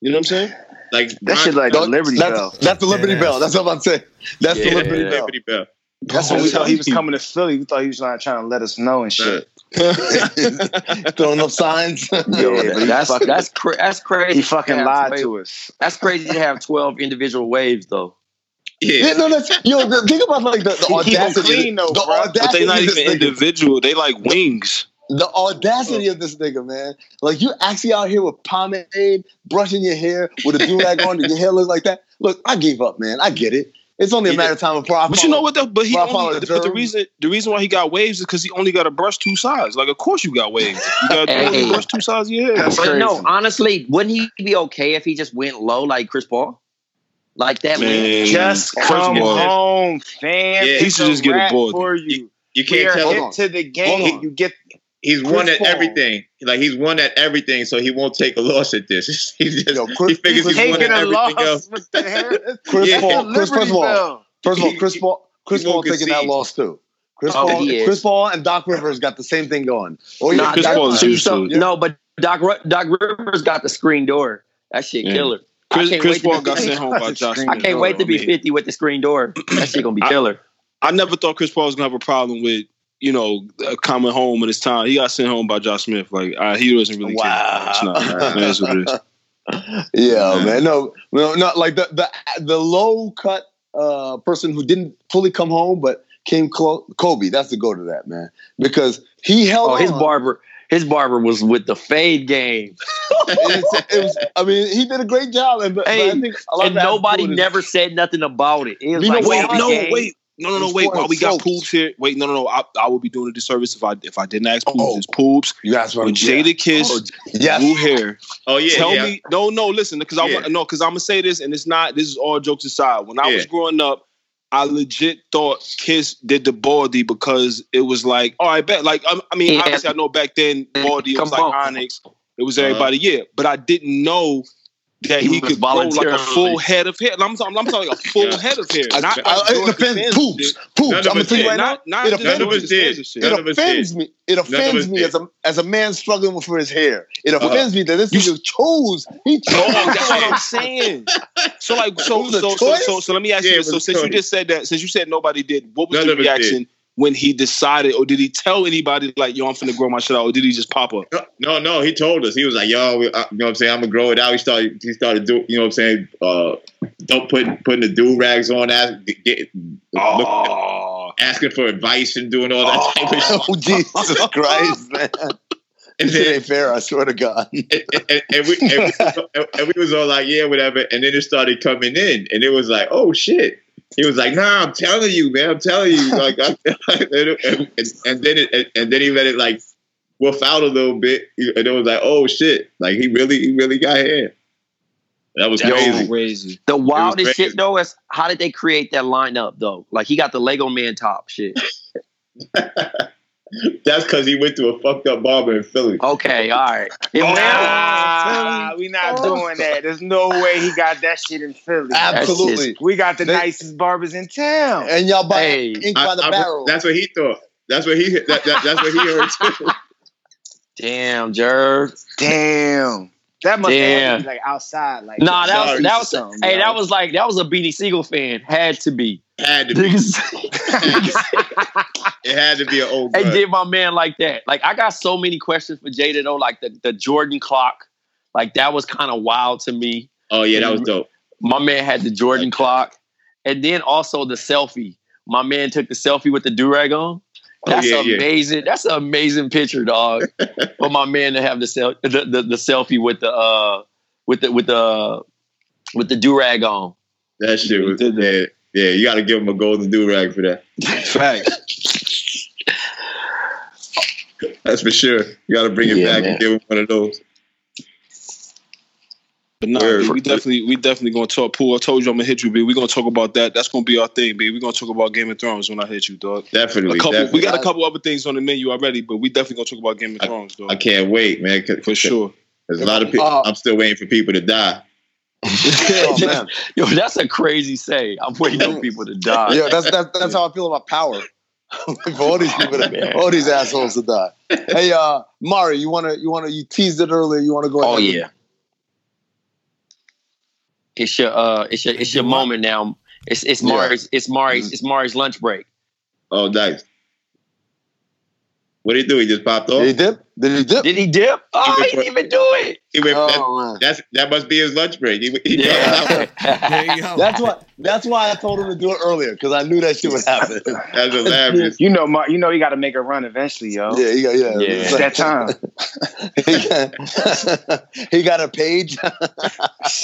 Speaker 7: You know what I'm saying?
Speaker 11: Like
Speaker 5: That shit like the Liberty
Speaker 9: that's,
Speaker 5: Bell.
Speaker 9: That's the Liberty
Speaker 6: Dead
Speaker 9: Bell. That's what I'm saying. That's
Speaker 11: yeah,
Speaker 9: the Liberty Bell.
Speaker 11: Liberty Bell.
Speaker 5: That's when we thought he was coming to Philly. We thought he was trying, trying to let us know and shit.
Speaker 9: Throwing up signs.
Speaker 4: Yo,
Speaker 5: Yeah, but he
Speaker 4: that's
Speaker 5: fucking-
Speaker 4: that's cra- that's crazy.
Speaker 5: He fucking lied
Speaker 4: somebody-
Speaker 5: to us.
Speaker 4: That's crazy to have twelve individual waves though.
Speaker 11: Yeah.
Speaker 9: Yeah, no, that's yo. the- Think about like the, the
Speaker 5: He keep 'em
Speaker 9: audacity.
Speaker 5: clean, though,
Speaker 9: the
Speaker 5: bro.
Speaker 7: But
Speaker 9: audacity
Speaker 7: they not even individual. They like wings.
Speaker 9: The audacity of this nigga, man. Like you actually out here with pomade, brushing your hair with a do rag on, and your hair look like that. Look, I gave up, man. I get it. It's only a
Speaker 7: Yeah.
Speaker 9: matter of time before I
Speaker 7: But you know what though? But he
Speaker 9: Well, I follow
Speaker 7: only,
Speaker 9: the
Speaker 7: but the reason the reason why he got waves is because he only got to brush two sides. Like of course you got waves. You got to
Speaker 4: Hey.
Speaker 7: brush two sides of your hair.
Speaker 5: That's
Speaker 4: But
Speaker 5: crazy.
Speaker 4: no, honestly, wouldn't he be okay if he just went low like Chris Paul? Like that
Speaker 7: Man.
Speaker 5: Just
Speaker 7: First
Speaker 5: come
Speaker 7: of
Speaker 5: home, fam.
Speaker 11: Yeah,
Speaker 7: he should just get a
Speaker 5: wrap
Speaker 7: board.
Speaker 5: for you.
Speaker 11: You
Speaker 5: We
Speaker 11: can't tell
Speaker 5: hip
Speaker 11: him.
Speaker 5: to the game. You get
Speaker 11: he's
Speaker 9: Chris
Speaker 11: won at
Speaker 9: Paul.
Speaker 11: everything. Like he's won at everything, so he won't take a loss at this. He's just, he figures he's won
Speaker 5: taking
Speaker 11: at
Speaker 5: a loss
Speaker 11: everything else.
Speaker 5: with.
Speaker 9: Chris
Speaker 11: Yeah.
Speaker 9: Paul. Chris, first of all, first of all, Chris Paul. Chris Paul taking that loss too. Chris
Speaker 8: Oh,
Speaker 9: Paul. Chris Paul and Doc Rivers got the same thing going. Oh yeah,
Speaker 8: Nah,
Speaker 7: Chris
Speaker 8: Doc-
Speaker 7: Paul is
Speaker 8: see,
Speaker 7: used
Speaker 8: so-
Speaker 7: to.
Speaker 8: No, but Doc Doc Rivers got the screen door. That shit
Speaker 7: Yeah.
Speaker 8: killer.
Speaker 7: Chris, Chris Paul got sent home by Josh
Speaker 8: I can't wait to be 50 with the screen door. That shit gonna be
Speaker 7: I-
Speaker 8: killer.
Speaker 7: I never thought Chris Paul was gonna have a problem with you know uh, coming home in his time. He got sent home by Josh Smith. Like uh, he doesn't really care. It's not. That's what it is.
Speaker 9: Yeah, man. No, no, not like the the the low cut uh, person who didn't fully come home but came close. Kobe, that's the go to that man because he held.
Speaker 8: Oh, his
Speaker 9: on.
Speaker 8: barber, his barber was with the fade game.
Speaker 9: It's- it was, I mean, he did a great job, and, but,
Speaker 8: Hey,
Speaker 9: but I think a lot
Speaker 8: and
Speaker 9: of that has to do
Speaker 8: nobody never said nothing about it. It was
Speaker 9: You
Speaker 8: like,
Speaker 9: what?
Speaker 7: Wait, no,
Speaker 8: game.
Speaker 7: wait. No, no, no, wait. While we got
Speaker 9: soaked.
Speaker 7: Poops here, wait, no, no, no. I, I would be doing a disservice if I if I didn't ask Poops.
Speaker 9: Oh.
Speaker 7: It's Poops
Speaker 9: You guys
Speaker 7: with Jadakiss,
Speaker 9: Oh, yes.
Speaker 7: blue hair.
Speaker 11: Oh yeah,
Speaker 7: Tell
Speaker 11: yeah.
Speaker 7: me, no, no. Listen, because I
Speaker 11: Yeah.
Speaker 7: want no, because I'm gonna say this, and it's not. This is all jokes aside. When I
Speaker 11: Yeah.
Speaker 7: was growing up, I legit thought Kiss did the baldy because it was like, oh, all right, bet. Like, I, I mean,
Speaker 8: Yeah.
Speaker 7: obviously, I know back then baldy was
Speaker 8: Come
Speaker 7: like
Speaker 8: on.
Speaker 7: Onyx. It was uh-huh. everybody, yeah. But I didn't know that
Speaker 8: He
Speaker 7: he, could grow like a full head of hair. I'm talking, I'm talking a full
Speaker 11: Yeah.
Speaker 7: head of hair.
Speaker 9: I,
Speaker 7: Not
Speaker 9: I,
Speaker 7: like
Speaker 9: it offends poops. Poops. I'm gonna tell you right now.
Speaker 7: Not, not
Speaker 9: It offends
Speaker 11: None of us did.
Speaker 7: Fans and shit.
Speaker 9: It
Speaker 11: None of us
Speaker 9: offends me. It offends me as a as a man struggling for his hair. It
Speaker 11: Uh-huh.
Speaker 9: offends me that this nigga chose. He chose.
Speaker 7: That's what I'm saying. So like, so so, so so so let me ask
Speaker 11: Yeah,
Speaker 7: you this. So since you just said that, since you said nobody did, what was the reaction when he decided, or did he tell anybody like, "Yo, I'm finna grow my shit out," or did he just pop up?
Speaker 11: No, no, he told us. He was like, "Yo, we- uh, you know what I'm saying? I'm gonna grow it out." He started, he started doing, you know what I'm saying? Uh, don't put putting the do rags on, ask, get, look,
Speaker 7: Oh,
Speaker 11: asking for advice and doing all that type of shit.
Speaker 9: Oh Jesus Christ, man!
Speaker 11: And then,
Speaker 9: ain't fair. I swear to God.
Speaker 11: and, and, and we, and, we, and we was all like, "Yeah, whatever." And then it started coming in, and it was like, "Oh shit." He was like, "Nah, I'm telling you, man. I'm telling you." Like, I, and, and, and then it, and, and then he let it like woof out a little bit, and it was like, "Oh shit!" Like he really, he really got hair. That was
Speaker 8: Yo,
Speaker 11: crazy.
Speaker 7: crazy.
Speaker 8: The wildest
Speaker 11: crazy.
Speaker 8: shit though is how did they create that lineup though? Like he got the Lego Man top shit.
Speaker 11: That's because he went to a fucked up barber in Philly.
Speaker 8: Okay, all right. It
Speaker 5: Nah,
Speaker 8: went-
Speaker 5: Ah, we not doing that. There's no way he got that shit in Philly.
Speaker 9: Absolutely.
Speaker 5: We got the
Speaker 9: They-
Speaker 5: nicest barbers in town.
Speaker 9: And y'all buy
Speaker 8: Hey,
Speaker 9: ink by the
Speaker 11: I- I-
Speaker 9: barrel.
Speaker 11: that's what he thought. That's what he. That, that, that's what he heard too.
Speaker 8: Damn, Jerv.
Speaker 5: Damn. That must
Speaker 8: Damn.
Speaker 5: have been like outside. Like
Speaker 8: Nah, that was that was
Speaker 5: something,
Speaker 8: hey,
Speaker 5: yo.
Speaker 8: that was like that was a Beanie Sigel fan. Had to be.
Speaker 11: Had to be. It had to be an old.
Speaker 8: They did my man like that. Like I got so many questions for Jada though. Like the, the Jordan clock. Like that was kind of wild to me.
Speaker 11: Oh yeah, that was dope.
Speaker 8: My man had the Jordan clock. And then also the selfie. My man took the selfie with the do-rag on.
Speaker 11: Oh,
Speaker 8: That's
Speaker 11: yeah, yeah.
Speaker 8: amazing. That's an amazing picture, dog. for my man to have the, the, the the selfie with the uh with the with the with the do-rag on.
Speaker 11: That shit was. Yeah, yeah. You got to give him a golden do rag for that.
Speaker 7: Facts.
Speaker 11: That's for sure. You got to bring it
Speaker 8: Yeah,
Speaker 11: back
Speaker 8: man.
Speaker 11: and give him one of those.
Speaker 7: But no,
Speaker 11: Word.
Speaker 7: we definitely we definitely gonna talk. Pool, I told you I'm gonna hit you, B. We gonna talk about that. That's gonna be our thing, B. We're gonna talk about Game of Thrones when I hit you, dog.
Speaker 11: Definitely.
Speaker 7: A couple,
Speaker 11: definitely.
Speaker 7: we got a couple other things on the menu already, but we definitely gonna talk about Game of Thrones, dog.
Speaker 11: I can't wait, man. 'cause-
Speaker 7: for sure.
Speaker 11: There's a lot of people.
Speaker 9: Uh,
Speaker 11: I'm still waiting for people to die.
Speaker 9: Oh, man.
Speaker 8: Yo, that's a crazy say. I'm waiting for people to die.
Speaker 9: Yeah, that's that's that's how I feel about power. for all these people, to, all these assholes to die. Hey, uh, Mari, you wanna you wanna you teased it earlier. You wanna go? Ahead?
Speaker 8: Oh
Speaker 9: ahead?
Speaker 8: yeah. It's your uh it's your it's your moment now. It's it's. Mari's it's Mari's it's Mari's lunch break.
Speaker 11: Oh, nice. What did he do? He just popped off.
Speaker 9: Did he dip? Did he dip?
Speaker 8: Did he dip? Oh,
Speaker 11: He
Speaker 8: he didn't even do it.
Speaker 11: He went.
Speaker 9: Oh,
Speaker 11: that, that's that must be his lunch break. He, he
Speaker 8: Yeah.
Speaker 6: There you go.
Speaker 9: That's why. That's why I told him to do it earlier because I knew that shit would happen.
Speaker 11: That's hilarious.
Speaker 5: You know, Mark, you know, you got to make a run eventually, yo.
Speaker 9: Yeah, he got, yeah,
Speaker 8: Yeah.
Speaker 5: It's that time.
Speaker 9: he, got, he got a page.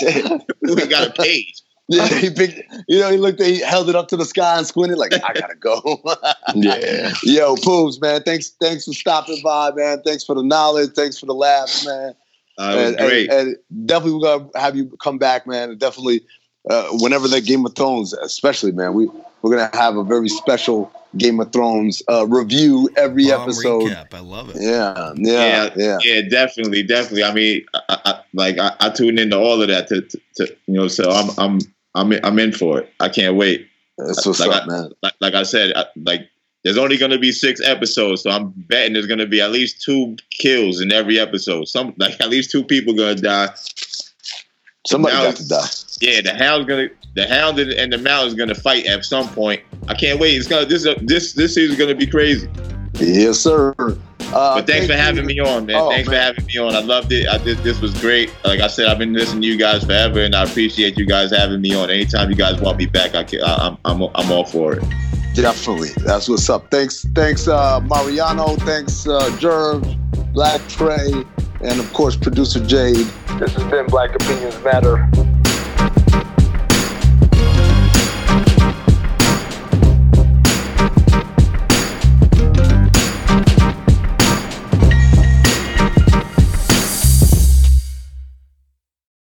Speaker 11: he got a page.
Speaker 9: Yeah, he picked. You know, he looked. At, he held it up to the sky and squinted like, "I gotta go."
Speaker 8: yeah.
Speaker 9: Yo, Poops, man. Thanks, thanks for stopping by, man. Thanks for the knowledge. Thanks for the laughs, man.
Speaker 11: Uh, it was
Speaker 9: and,
Speaker 11: great.
Speaker 9: And, and definitely, we're gonna have you come back, man. And definitely, uh, whenever that Game of Thrones, especially, man, we we're gonna have a very special Game of Thrones uh, review every
Speaker 6: Bomb
Speaker 9: episode.
Speaker 6: recap. I love it.
Speaker 9: Yeah, yeah, yeah.
Speaker 11: yeah, definitely, definitely. I mean, I, I, like I, I tune into all of that to, to, to, you know, so I'm I'm I'm in, I'm in for it. I can't wait.
Speaker 9: That's what's
Speaker 11: like
Speaker 9: up,
Speaker 11: I,
Speaker 9: man.
Speaker 11: Like, like I said, I, like there's only going to be six episodes, so I'm betting there's going to be at least two kills in every episode. Some like at least two people going to die.
Speaker 9: Somebody got to die.
Speaker 11: Yeah, the hound's gonna the hound and, and the mountain's gonna fight at some point. I can't wait. It's gonna this this this season's gonna be crazy.
Speaker 9: Yes, sir. Uh,
Speaker 11: but thanks for having me on, man.
Speaker 9: Oh,
Speaker 11: thanks for having me on. I loved it. I did. This was great. Like I said, I've been listening to you guys forever, and I appreciate you guys having me on. Anytime you guys want me back, I can, I, I'm I'm I'm all for it.
Speaker 9: Definitely. That's what's up. Thanks, thanks, uh, Mariano. Thanks, uh, Jerv, Black Trey, and of course, producer Jade. This has been Black Opinions Matter.